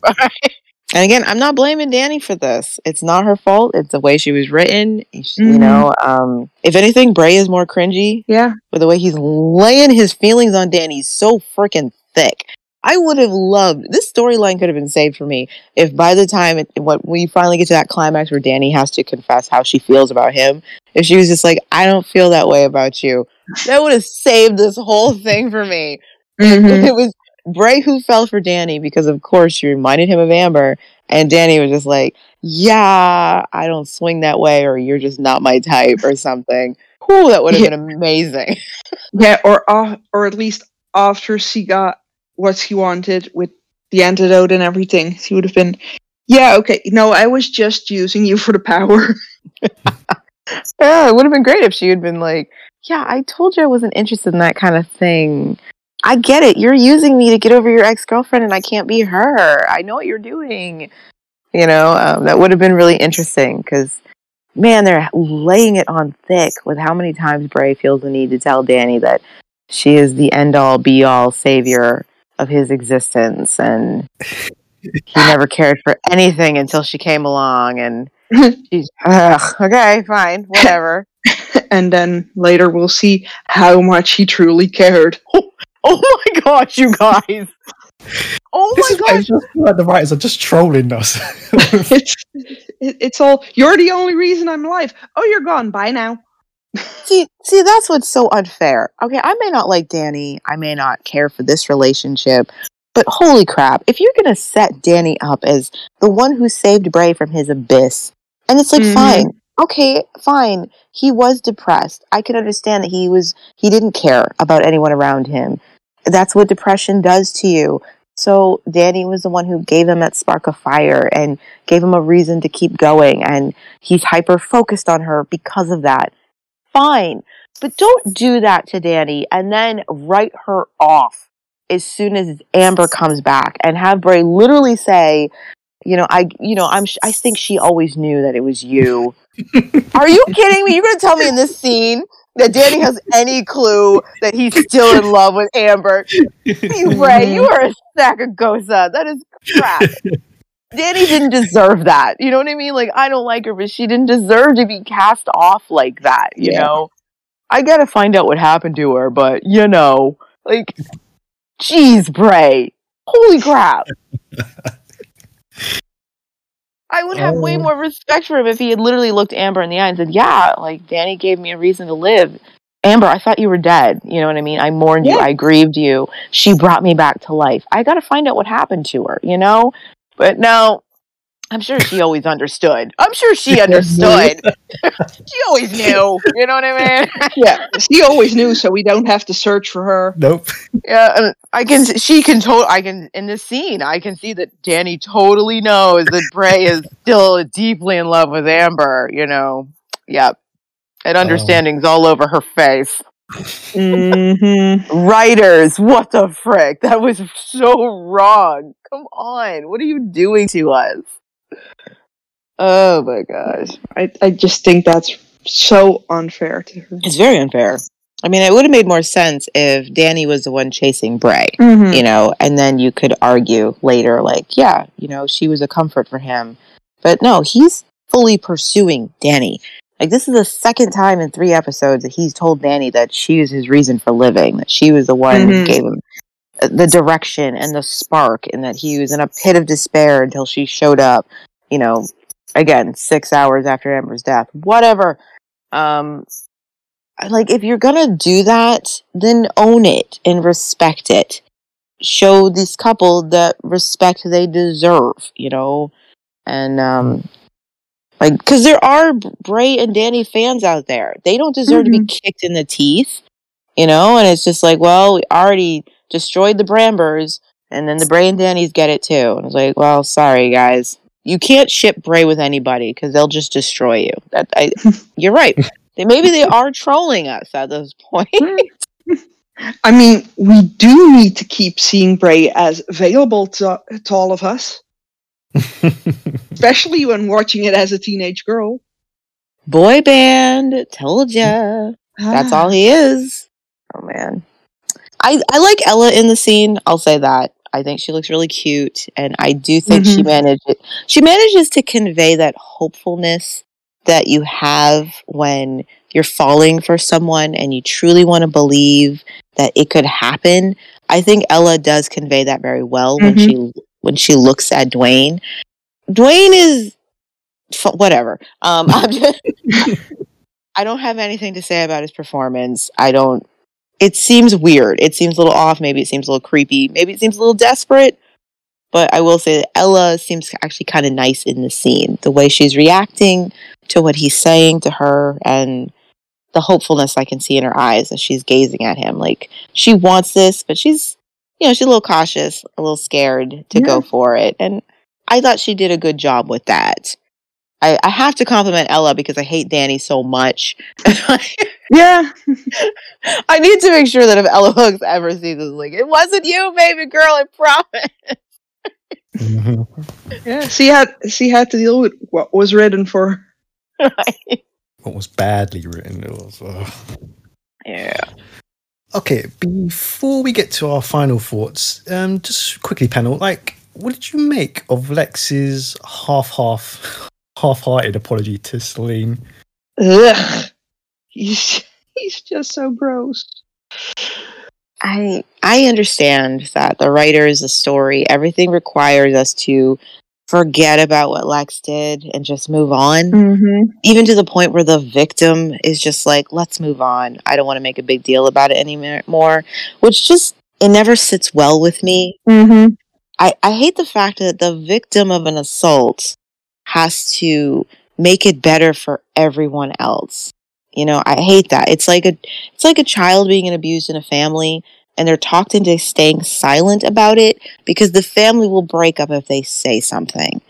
And again, I'm not blaming Danni for this. It's not her fault. It's the way she was written. You
Mhm.
know, um, if anything, Bray is more cringy
Yeah.
with the way he's laying his feelings on Danni so freaking thick. I would have loved this storyline could have been saved for me if by the time it, what we finally get to that climax where Danni has to confess how she feels about him, if she was just like, "I don't feel that way about you," that would have saved this whole thing for me.
Mhm.
It was Bray who fell for Danni because of course she reminded him of Amber, and Danni was just like, "Yeah, I don't swing that way, or you're just not my type, or something." Whew, that would have
Yeah.
been amazing.
Yeah, or or at least after she got what she wanted with the antidote and everything, she would have been, yeah, okay. No, I was just using you for the power.
Yeah, it would have been great if she had been like, "Yeah, I told you I wasn't interested in that kind of thing. I get it. You're using me to get over your ex girlfriend, and I can't be her. I know what you're doing." You know, um, that would have been really interesting because, man, they're laying it on thick with how many times Bray feels the need to tell Danni that she is the end all, be all savior of his existence, and he never cared for anything until she came along, and. She's, ugh, okay, fine, whatever.
and then later we'll see how much he truly cared.
Oh my gosh, you guys! Oh
This
my gosh!
just like the writers are just trolling us.
it's it's all you're the only reason I'm alive. Oh, you're gone. Bye now.
See, see, that's what's so unfair. Okay, I may not like Danni, I may not care for this relationship, but holy crap! If you're gonna set Danni up as the one who saved Bray from his abyss, and it's like,
Mhm.
fine, okay, fine. He was depressed. I can understand that he was. He didn't care about anyone around him. That's what depression does to you. So Danni was the one who gave him that spark of fire and gave him a reason to keep going, and he's hyper focused on her because of that. Fine, but don't do that to Danni and then write her off as soon as Amber comes back and have Bray literally say, you know, I, you know, I'm, I think she always knew that it was you. Are you kidding me? You're gonna tell me in this scene that Danni has any clue that he's still in love with Amber? You, Bray, you are a sack of gosa. That is crap. Danni didn't deserve that. You know what I mean? Like, I don't like her, but she didn't deserve to be cast off like that, you
Yeah.
know? I gotta find out what happened to her, but, you know, like, jeez, Bray. Holy crap. I would have way
Oh.
more respect for him if he had literally looked Amber in the eye and said, Yeah, like, Danni gave me a reason to live. Amber, I thought you were dead. You know what I mean? I mourned you. I grieved you. She brought me back to life. I got to find out what happened to her, you know? But no, I'm sure she always understood. I'm sure she understood. she always knew. You know what I mean?
Yeah, she always knew, so we don't have to search for her.
nope.
yeah, and I can. She can. To- I can. In this scene, I can see that Danni totally knows that Bray is still deeply in love with Amber. You know. Yep. And understanding's all over her face.
Mm-hmm.
Writers, what the frick? That was so wrong. Come on. What are you doing to us? Oh my gosh.
I, I just think that's so unfair to her.
It's very unfair. I mean, it would have made more sense if Danni was the one chasing Bray,
Mm-hmm.
you know, and then you could argue later, like, yeah, you know, she was a comfort for him. But no, he's fully pursuing Danni. Like, this is the second time in three episodes that he's told Danni that she was his reason for living, that she was the one who
Mhm.
gave him the direction and the spark, and that he was in a pit of despair until she showed up, you know, again, six hours after Amber's death. Whatever. Um, like if you're gonna do that, then own it and respect it. Show this couple the respect they deserve, you know, and um, like because there are Bray and Danni fans out there. They don't deserve to be kicked in the teeth, you know. And it's just like, well, we already destroyed the Brambers, and then the Bray and Danni's get it too. And I was like, well, sorry guys, you can't ship Bray with anybody because they'll just destroy you. That I, you're right. They- Maybe they are trolling us at this point.
I mean, we do need to keep seeing Bray as available to, to all of us, especially when watching it as a teenage girl.
Boy band, told ya. That's
Ah.
all he is. Oh man. I I like Ella in the scene. I'll say that. I think she looks really cute and I do think she managed she manages to convey that hopefulness that you have when you're falling for someone and you truly want to believe that it could happen. I think Ella does convey that very well when she when she looks at Dwayne. Dwayne is f- whatever. Um I'm just I don't have anything to say about his performance. I don't it seems weird. It seems a little off. Maybe it seems a little creepy. Maybe it seems a little desperate. But I will say that Ella seems actually kind of nice in the scene. The way she's reacting to what he's saying to her and the hopefulness I can see in her eyes as she's gazing at him. Like she wants this, but she's, you know, she's a little cautious, a little scared to go for it. And I thought she did a good job with that. I, I have to compliment Ella because I hate Danni so much.
Yeah.
I need to make sure that if Ella Hooks ever sees this, like, it wasn't you, baby girl, I promise.
Yeah. She had she had to deal with what was written for her.
What was badly written? It was. ugh.
yeah.
Okay, before we get to our final thoughts, um, just quickly, panel, like, what did you make of Lex's half-half, half-hearted apology to Salene?
Ugh. He's he's just so gross.
I I understand that the writers, a story, everything requires us to forget about what Lex did and just move on.
Mm-hmm.
Even to the point where the victim is just like, let's move on. I don't want to make a big deal about it anymore. Which just it never sits well with me.
Mm-hmm.
I, I hate the fact that the victim of an assault has to make it better for everyone else. You know, I hate that. It's like a it's like a child being abused in a family and they're talked into staying silent about it because the family will break up if they say something.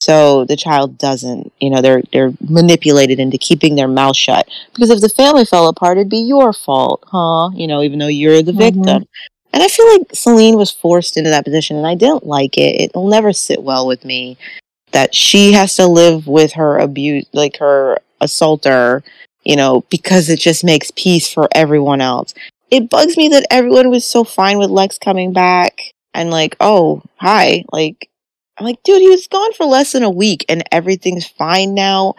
So the child doesn't, you know, they're they're manipulated into keeping their mouth shut. Because if the family fell apart, it'd be your fault, huh? You know, even though you're the
Mhm.
victim. And I feel like Salene was forced into that position and I didn't like it. It'll never sit well with me that she has to live with her abuse like her assaulter, you know, because it just makes peace for everyone else. It bugs me that everyone was so fine with Lex coming back and like, oh, hi. Like I'm like, dude, he was gone for less than a week and everything's fine now.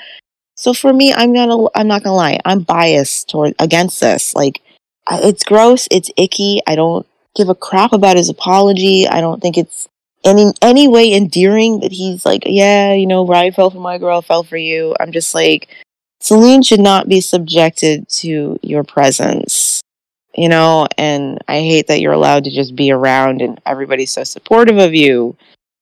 So for me, I'm gonna, I'm not gonna lie, I'm biased toward against this. Like, uh, it's gross, it's icky. I don't give a crap about his apology. I don't think it's any any way endearing that he's like, yeah, you know, Ryan fell for my girl, fell for you. I'm just like, Salene should not be subjected to your presence, you know. And I hate that you're allowed to just be around and everybody's so supportive of you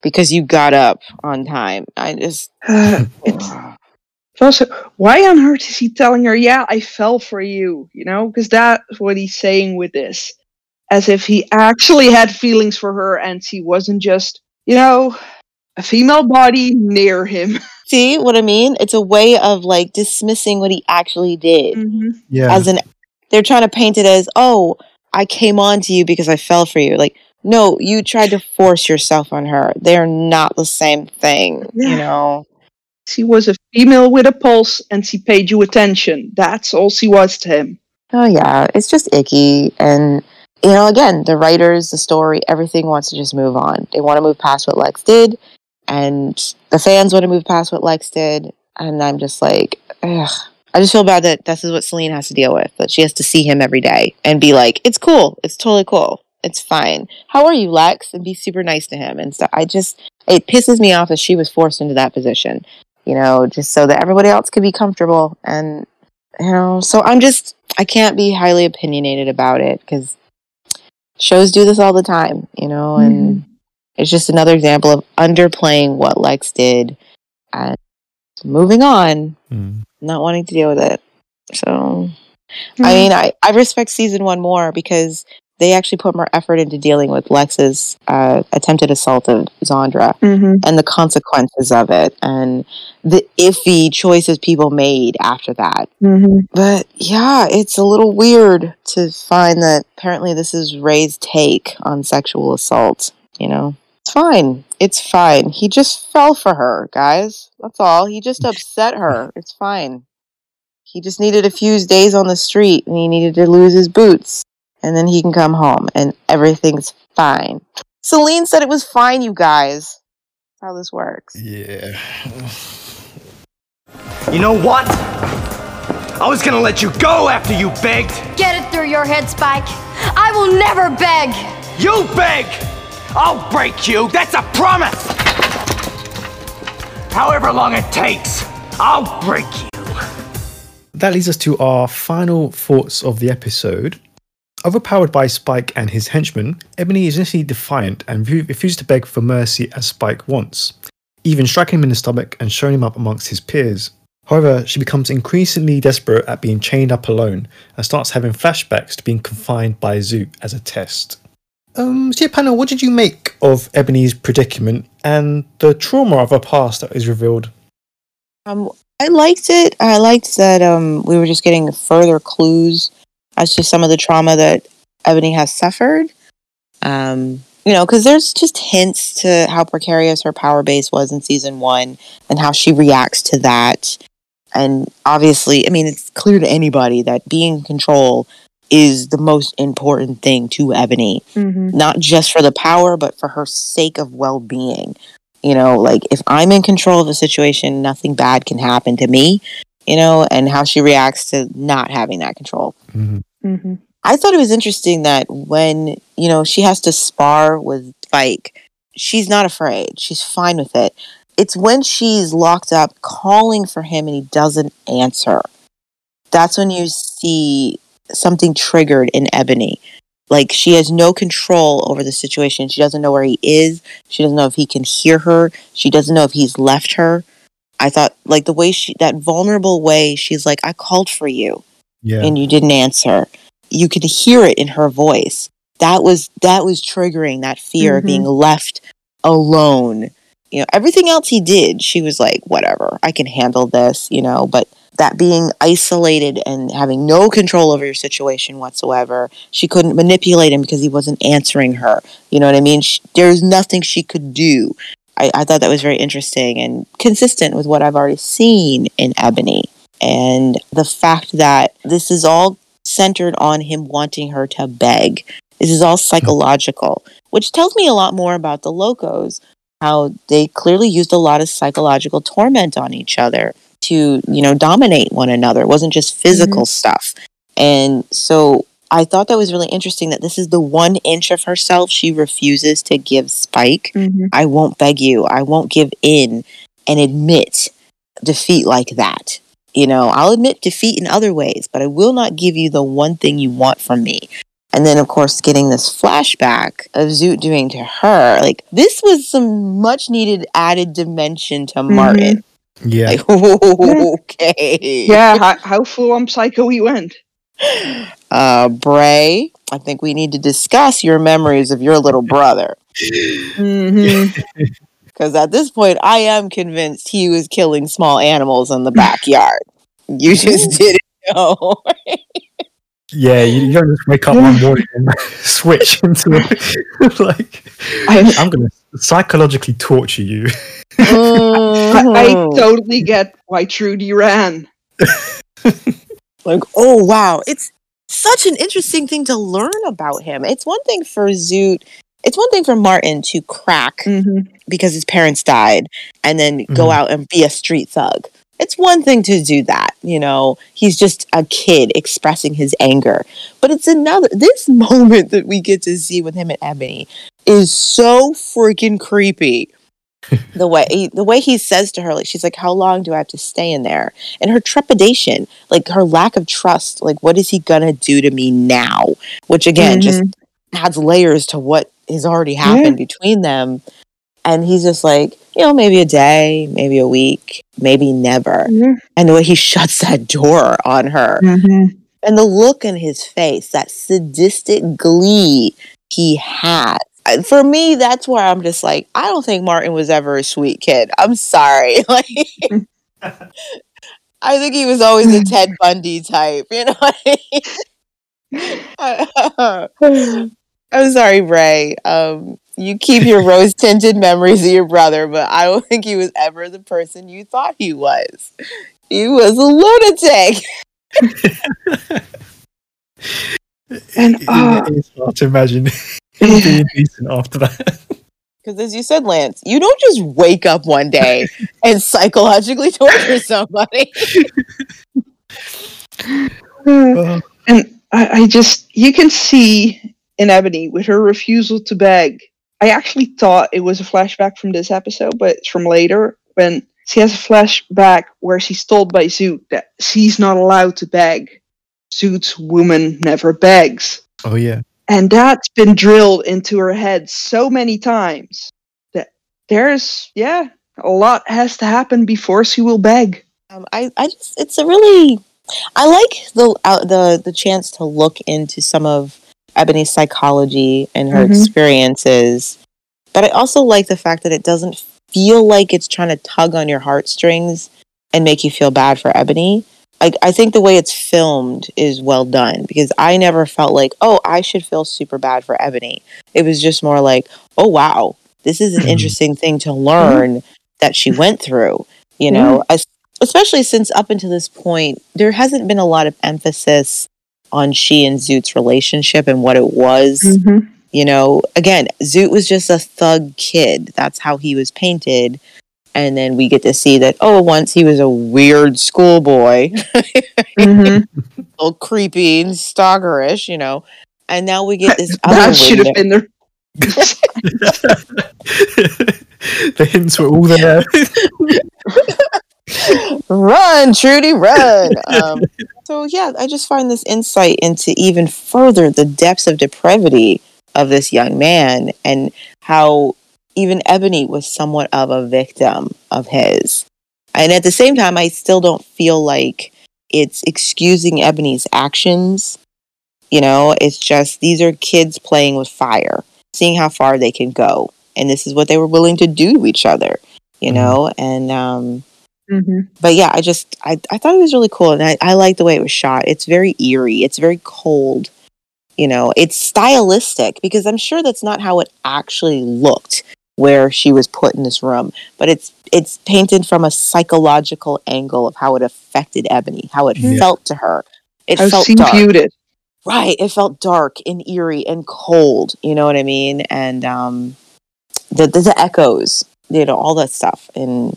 because you got up on time. I just,
it's also why on earth is he telling her, "Yeah, I fell for you"? You know, because that's what he's saying with this, as if he actually had feelings for her and she wasn't just, you know, a female body near him.
see what I mean? It's a way of like dismissing what he actually did. Mm-hmm.
Yeah.
as an they're trying to paint it as oh i came on to you because i fell for you like no you tried to force yourself on her they're not the same thing you know
She was a female with a pulse, and she paid you attention. That's all she was to him.
oh yeah it's just icky and you know again the writers the story everything wants to just move on they want to move past what lex did and the fans want to move past what lex did and i'm just like ugh. i just feel bad that this is what Salene has to deal with that she has to see him every day and be like it's cool. It's totally cool. It's fine. How are you lex? and be super nice to him and stuff. I just it pisses me off that she was forced into that position you know just so that everybody else could be comfortable and you know so i'm just i can't be highly opinionated about it because shows do this all the time you know and mm-hmm. It's just another example of underplaying what lex did and moving on
Mm.
not wanting to deal with it so i mean I, I respect season one more because they actually put more effort into dealing with lex's uh, attempted assault of zandra
Mm-hmm.
and the consequences of it and the iffy choices people made after that
Mm-hmm.
but yeah, it's a little weird to find that apparently this is Ray's take on sexual assault. You know, it's fine. It's fine. He just fell for her, guys. That's all. He just upset her. It's fine. He just needed a few days on the street and he needed to lose his boots. And then he can come home and everything's fine. Salene said it was fine, you guys. That's how this works.
Yeah.
You know what? I was gonna let you go after you begged.
Get it through your head, Spike. I will never beg.
You beg! I'll break you, that's a promise! However long it takes, I'll break you.
That leads us to our final thoughts of the episode. Overpowered by Spike and his henchmen, Ebony is initially defiant and refuses to beg for mercy as Spike wants, even striking him in the stomach and showing him up amongst his peers. However, she becomes increasingly desperate at being chained up alone and starts having flashbacks to being confined by Zoot as a test. Um, so what did you make of Ebony's predicament and the trauma of her past that is revealed?
Um, I liked it. I liked that um, we were just getting further clues as to some of the trauma that Ebony has suffered. Um, you know, because there's just hints to how precarious her power base was in season one and how she reacts to that. And obviously, I mean, it's clear to anybody that being in control is the most important thing to Ebony,
Mm-hmm.
not just for the power, but for her sake of well being. You know, like if I'm in control of the situation, nothing bad can happen to me, you know, and how she reacts to not having that control.
Mm-hmm.
I thought it was interesting that when, you know, she has to spar with Spike, she's not afraid. She's fine with it. It's when she's locked up calling for him and he doesn't answer. That's when you see something triggered in Ebony. Like she has no control over the situation. She doesn't know where he is. She doesn't know if he can hear her. She doesn't know if he's left her. I thought like the way she that vulnerable way she's like I called for you
Yeah.
and you didn't answer. You could hear it in her voice. That was that was triggering that fear of
Mhm.
being left alone. You know, everything else he did, she was like, whatever, I can handle this, you know, but that being isolated and having no control over your situation whatsoever, she couldn't manipulate him because he wasn't answering her. You know what I mean? Sh there's nothing she could do. I, I thought that was very interesting and consistent with what I've already seen in Ebony and the fact that this is all centered on him wanting her to beg. This is all psychological, which tells me a lot more about the locos, how they clearly used a lot of psychological torment on each other to, you know, dominate one another. It wasn't just physical stuff. And so I thought that was really interesting that this is the one inch of herself she refuses to give Spike.
Mm-hmm.
I won't beg you. I won't give in and admit defeat like that. You know, I'll admit defeat in other ways, but I will not give you the one thing you want from me. And then, of course, getting this flashback of Zoot doing to her, like, this was some much needed added dimension to Martin.
Yeah.
Like, okay.
Yeah, how, how full on psycho he went.
Uh, Bray, I think we need to discuss your memories of your little brother.
Mm-hmm.
Because at this point, I am convinced he was killing small animals in the backyard. You just didn't know.
Yeah, you, you don't just wake up one morning and switch into it. like,
I,
I'm going to psychologically torture you.
I, I
Mhm.
totally get why Trudy ran.
like, oh wow, it's such an interesting thing to learn about him. It's one thing for Zoot, it's one thing for Martin to crack
Mm-hmm.
because his parents died and then go
Mhm.
out and be a street thug. It's one thing to do that, you know. He's just a kid expressing his anger. But it's another this moment that we get to see with him and Ebony is so freaking creepy. the way he, the way he says to her like she's like how long do I have to stay in there? And her trepidation, like her lack of trust, like what is he going to do to me now? Which again just adds layers to what has already happened between them. And he's just like, you know, maybe a day, maybe a week, maybe never. And the way he shuts that door on her
Mm-hmm.
and the look in his face, that sadistic glee he had. For me, that's where I'm just like, I don't think Martin was ever a sweet kid. I'm sorry. Like, I think he was always a Ted Bundy type. You know I mean? I'm sorry, Ray. Um, you keep your rose tinted memories of your brother, but I don't think he was ever the person you thought he was. He was a lunatic.
And,
It-
uh,
it is hard to imagine him being decent after that.
Because as you said, Lance, you don't just wake up one day and psychologically torture somebody.
And I, I just, you can see in Ebony with her refusal to beg. I actually thought it was a flashback from this episode, but it's from later when she has a flashback where she's told by Zoot that she's not allowed to beg. Zoot's woman never begs.
Oh yeah.
And that's been drilled into her head so many times that there's, yeah, a lot has to happen before she will beg.
Um, I, I just, it's a really, I like the uh, the the chance to look into some of Ebony's psychology and her
Mhm.
experiences, but I also like the fact that it doesn't feel like it's trying to tug on your heartstrings and make you feel bad for Ebony. Like I think the way it's filmed is well done because I never felt like, oh, I should feel super bad for Ebony. It was just more like, oh wow, this is an
Mhm.
interesting thing to learn that she went through. You know, as, especially since up until this point, there hasn't been a lot of emphasis on she and Zoot's relationship and what it was.
Mm-hmm.
You know, again, Zoot was just a thug kid. That's how he was painted. And then we get to see that, oh, once he was a weird schoolboy,
Mm-hmm.
little creepy and stalkerish, you know. And now we get this other
that should have been there.
the hints were all there.
run, Trudy, run. Um, so yeah, I just find this insight into even further the depths of depravity of this young man and how even Ebony was somewhat of a victim of his. And at the same time, I still don't feel like it's excusing Ebony's actions. You know, it's just these are kids playing with fire, seeing how far they can go. And this is what they were willing to do to each other, you
Mhm.
know? And um
Mm-hmm.
but yeah, I just I, I thought it was really cool and I, I like the way it was shot. It's very eerie. It's very cold. You know, it's stylistic because I'm sure that's not how it actually looked where she was put in this room. But it's it's painted from a psychological angle of how it affected Ebony, how it
Yeah.
felt to her. It
How
felt
she
dark.
viewed it.
Right. It felt dark and eerie and cold. You know what I mean? And um, the, the the echoes, you know, all that stuff, and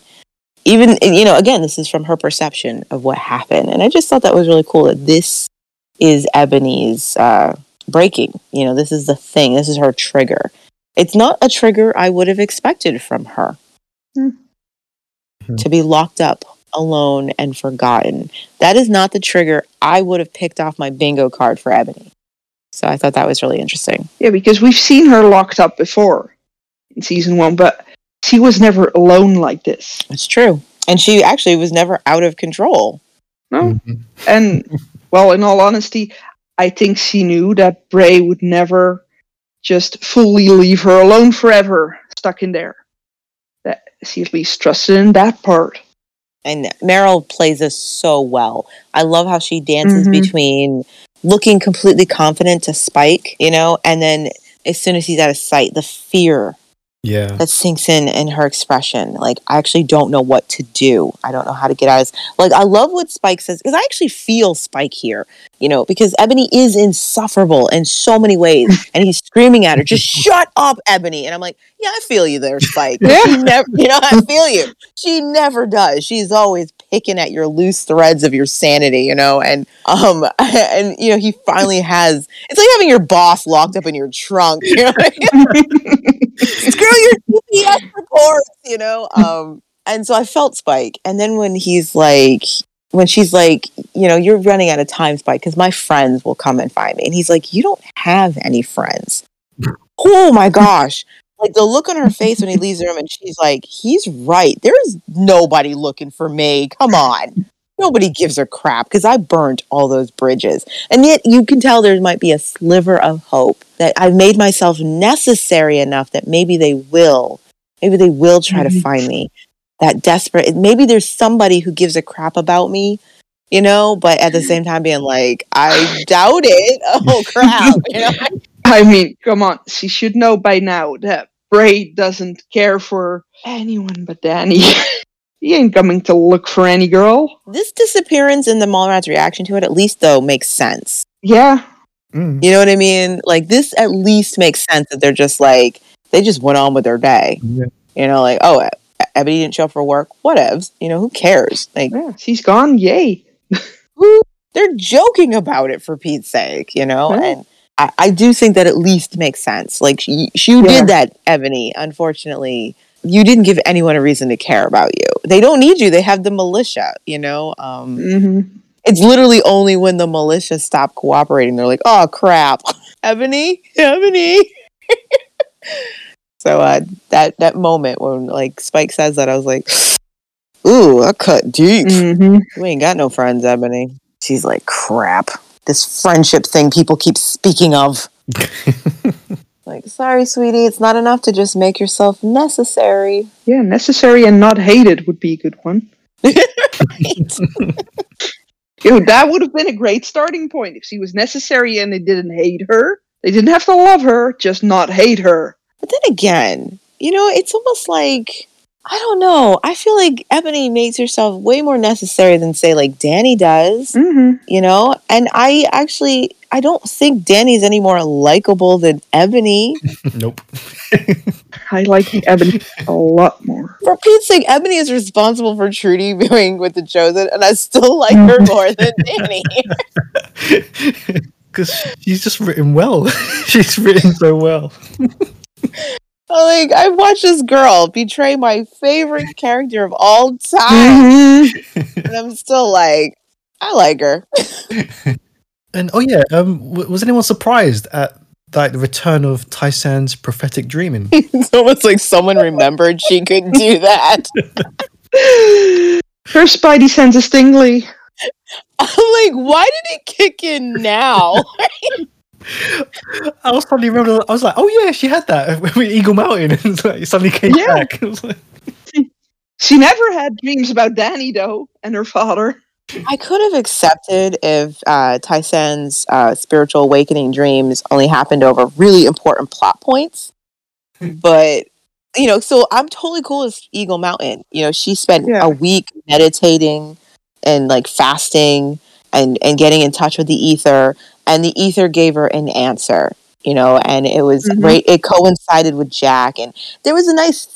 even you know, again, this is from her perception of what happened, and I just thought that was really cool that this is Ebony's uh, breaking. You know, this is the thing. This is her trigger. It's not a trigger I would have expected from her
Hmm.
to be locked up alone and forgotten. That is not the trigger I would have picked off my bingo card for Ebony. So I thought that was really interesting.
Yeah, because we've seen her locked up before in season one, but she was never alone like this.
That's true. And she actually was never out of control.
No?
Mhm.
And, well, in all honesty, I think she knew that Bray would never just fully leave her alone forever, stuck in there. That she at least trusted in that part.
And Meryl plays this so well. I love how she dances
Mhm.
between looking completely confident to Spike, you know, and then as soon as he's out of sight, the fear
Yeah.
that sinks in in her expression. Like, I actually don't know what to do. I don't know how to get out of this. Like, I love what Spike says because I actually feel Spike here, you know, because Ebony is insufferable in so many ways. and he's screaming at her, just shut up, Ebony. And I'm like, yeah, I feel you there, Spike.
Yeah.
She never, you know, I feel you. She never does. She's always picking at your loose threads of your sanity, you know, and, um, and, you know, he finally has, it's like having your boss locked up in your trunk, you know screw your TPS reports, you know. Um, and so I felt Spike, and then when he's like, when she's like, you know, you're running out of time, Spike, because my friends will come and find me, and he's like, you don't have any friends. oh my gosh. Like the look on her face when he leaves the room, and she's like, "He's right. There's nobody looking for me. Come on, nobody gives a crap because I burnt all those bridges." And yet, you can tell there might be a sliver of hope that I've made myself necessary enough that maybe they will, maybe they will try to
Mhm.
find me. That desperate, maybe there's somebody who gives a crap about me, you know, but at the same time being like, I doubt it. Oh crap, you know?
I mean, come on, she should know by now that Bray doesn't care for anyone but Danni. he ain't coming to look for any girl.
This disappearance and the Mallrats' reaction to it, at least though, makes sense.
Yeah,
Mm.
You know what I mean? Like this, at least makes sense that they're just like they just went on with their day.
Yeah.
You know, like oh, Ebony didn't show up for work. Whatevs. You know, who cares? Like
yeah, she's gone. Yay.
who they're joking about it for Pete's sake, you know?
Yeah.
And I, I do think that at least makes sense. Like she, you
Yeah.
did that, Ebony. Unfortunately, you didn't give anyone a reason to care about you. They don't need you. They have the militia, you know? Um,
hmm
it's literally only when the militia stop cooperating, they're like, oh crap. Ebony, Ebony. so uh, that that moment when like Spike says that, I was like, "Ooh, I cut deep.
hmm
We ain't got no friends, Ebony." She's like, "Crap, this friendship thing people keep speaking of." Like, sorry, sweetie, it's not enough to just make yourself necessary.
Yeah, necessary and not hated would be a good one. Yo, that would have been a great starting point if she was necessary and they didn't hate her. They didn't have to love her, just not hate her.
But then again, you know, it's almost like I don't know. I feel like Ebony makes herself way more necessary than say like Danni does.
hmm
You know, and I actually I don't think Danni's any more likable than Ebony.
nope.
I like Ebony a lot more.
For Pete's sake, Ebony is responsible for Trudy being with the Chosen, and I still like her more than Danni.
Because she's just written well. she's written so well.
Like I watched this girl betray my favorite character of all time,
Mhm.
and I'm still like, I like her.
And oh yeah, um, w- was anyone surprised at like the return of Tai-San's prophetic dreaming?
It's almost like someone remembered she could do that.
Her spidey sense is tingly.
I'm like, why did it kick in now?
I was suddenly remember. I was like, oh yeah, she had that with Eagle Mountain, and it's like, it suddenly came
Yeah.
back. It like,
She never had dreams about Danni though, and her father.
I could have accepted if uh, Tai-San's uh, spiritual awakening dreams only happened over really important plot points. but, you know, so I'm totally cool with Eagle Mountain. You know, she spent
Yeah.
a week meditating and like fasting and, and getting in touch with the ether, and the ether gave her an answer. You know, and it was
Mhm.
right. It coincided with Jack, and there was a nice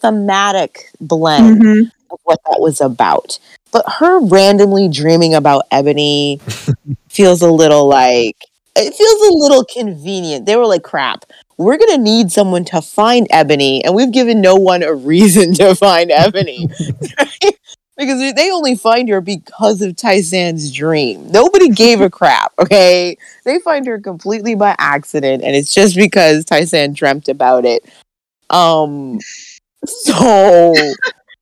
thematic blend
Mhm.
of what that was about. But her randomly dreaming about Ebony feels a little like it feels a little convenient. They were like, crap, we're gonna need someone to find Ebony, and we've given no one a reason to find Ebony. Right? Because they only find her because of Tai-San's dream. Nobody gave a crap, okay? They find her completely by accident, and it's just because Tai-San dreamt about it. Um so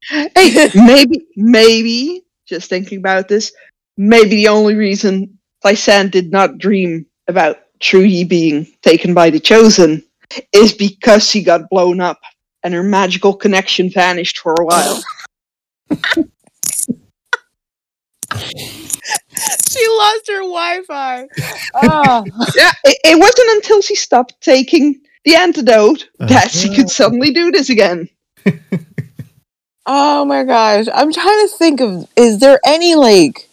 Hey, maybe, maybe, just thinking about this, maybe the only reason Tai-San did not dream about Trudy being taken by the Chosen is because she got blown up and her magical connection vanished for a while.
She lost her Wi-Fi. Ah.
yeah, it, it wasn't until she stopped taking the antidote that she
Uh-huh.
could suddenly do this again.
Oh my gosh. I'm trying to think of is there any like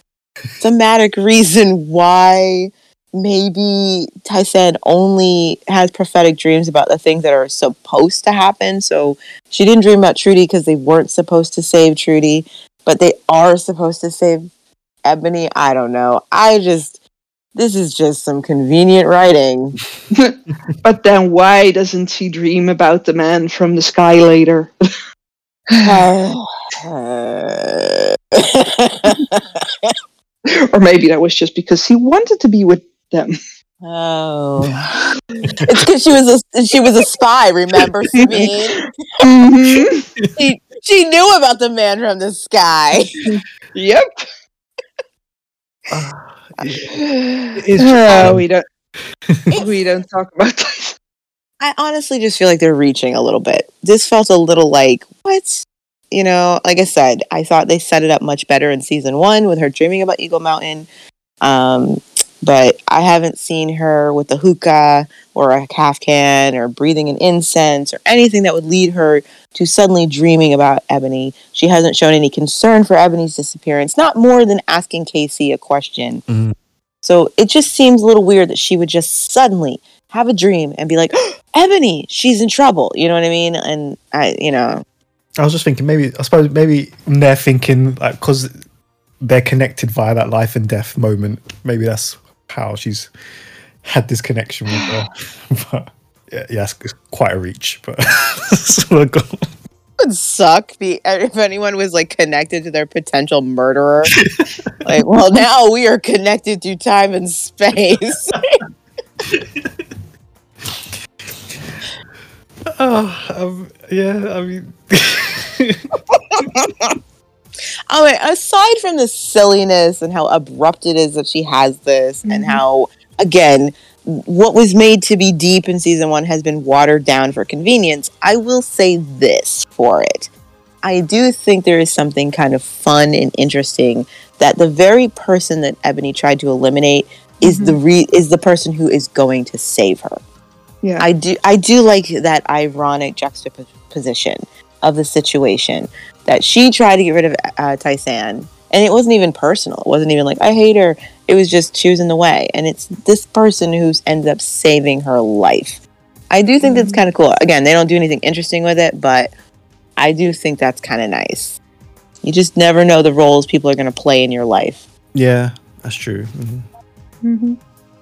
thematic reason why maybe Tai-San only has prophetic dreams about the things that are supposed to happen. So she didn't dream about Trudy because they weren't supposed to save Trudy, but they are supposed to save Ebony. I don't know. I just this is just some convenient writing.
But then why doesn't she dream about the man from the sky later? or maybe that was just because he wanted to be with them.
Oh, it's because she was a she was a spy. Remember, Sabine?
Mhm.
She she knew about the man from the sky.
Yep.
is
Oh, we don't. we don't talk about that.
I honestly just feel like they're reaching a little bit. This felt a little like what, you know. Like I said, I thought they set it up much better in season one with her dreaming about Eagle Mountain. Um, but I haven't seen her with a hookah or a calf can or breathing an incense or anything that would lead her to suddenly dreaming about Ebony. She hasn't shown any concern for Ebony's disappearance, not more than asking KC a question.
Mhm.
So it just seems a little weird that she would just suddenly have a dream and be like, Ebony, she's in trouble. You know what I mean? And I, you know,
I was just thinking maybe I suppose maybe they're thinking like because they're connected via that life and death moment. Maybe that's how she's had this connection with her. but yeah, yeah it's, it's quite a reach, but that's what I got.
It would suck be if anyone was like connected to their potential murderer. like, well, now we are connected through time and space.
oh, um, yeah, I mean.
Oh, aside from the silliness and how abrupt it is that she has this, and mm-hmm. how, again, what was made to be deep in season one has been watered down for convenience, I will say this for it. I do think there is something kind of fun and interesting that the very person that Ebony tried to eliminate is the mm-hmm. re- is the person who is going to save her.
Yeah.
I do I do like that ironic juxtaposition of the situation that she tried to get rid of uh, Tai-San, and it wasn't even personal. It wasn't even like I hate her. It was just she was in the way, and it's this person who's ended up saving her life. I do think that's kind of cool. Again, they don't do anything interesting with it, but I do think that's kind of nice. You just never know the roles people are going to play in your life.
yeah, that's true. hmm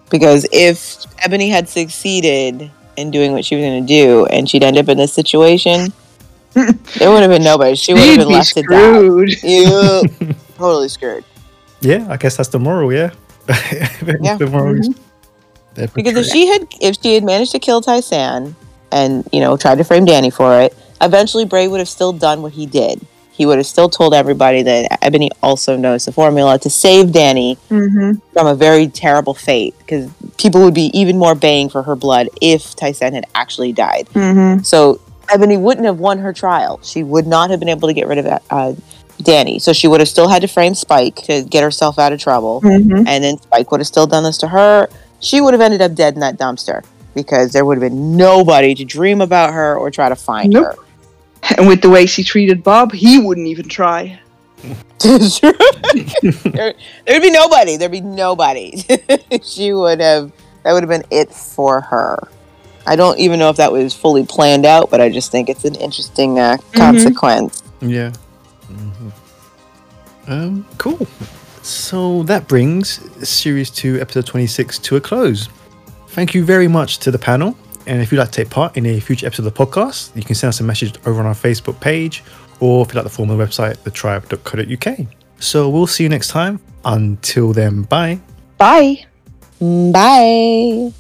Because if Ebony had succeeded in doing what she was going to do, and she'd end up in this situation, there would have been nobody. She would have been
be
left to die.
screwed.
You totally screwed.
Yeah, I guess that's the moral. Yeah,
Yeah.
the moral they're
Because if she had, if she had managed to kill Tai-San, and you know tried to frame Danni for it, eventually Bray would have still done what he did. He would have still told everybody that Ebony also knows the formula to save Danni
hmm
from a very terrible fate. Because people would be even more baying for her blood if Tai-San had actually died.
hmm
So Ebony wouldn't have won her trial. She would not have been able to get rid of uh, Danni. So she would have still had to frame Spike to get herself out of trouble.
hmm
And then Spike would have still done this to her. She would have ended up dead in that dumpster because there would have been nobody to dream about her or try to find
Nope.
her.
And with the way she treated Bob, he wouldn't even try.
there, there'd be nobody. There'd be nobody. she would have. That would have been it for her. I don't even know if that was fully planned out, but I just think it's an interesting uh, consequence.
Yeah. Mhm. Um, cool. So that brings series two, episode 26 to a close. Thank you very much to the panel. And if you'd like to take part in a future episode of the podcast, you can send us a message over on our Facebook page or fill out the form on the website, thetribe.co.uk. So we'll see you next time. Until then, bye.
Bye.
Bye.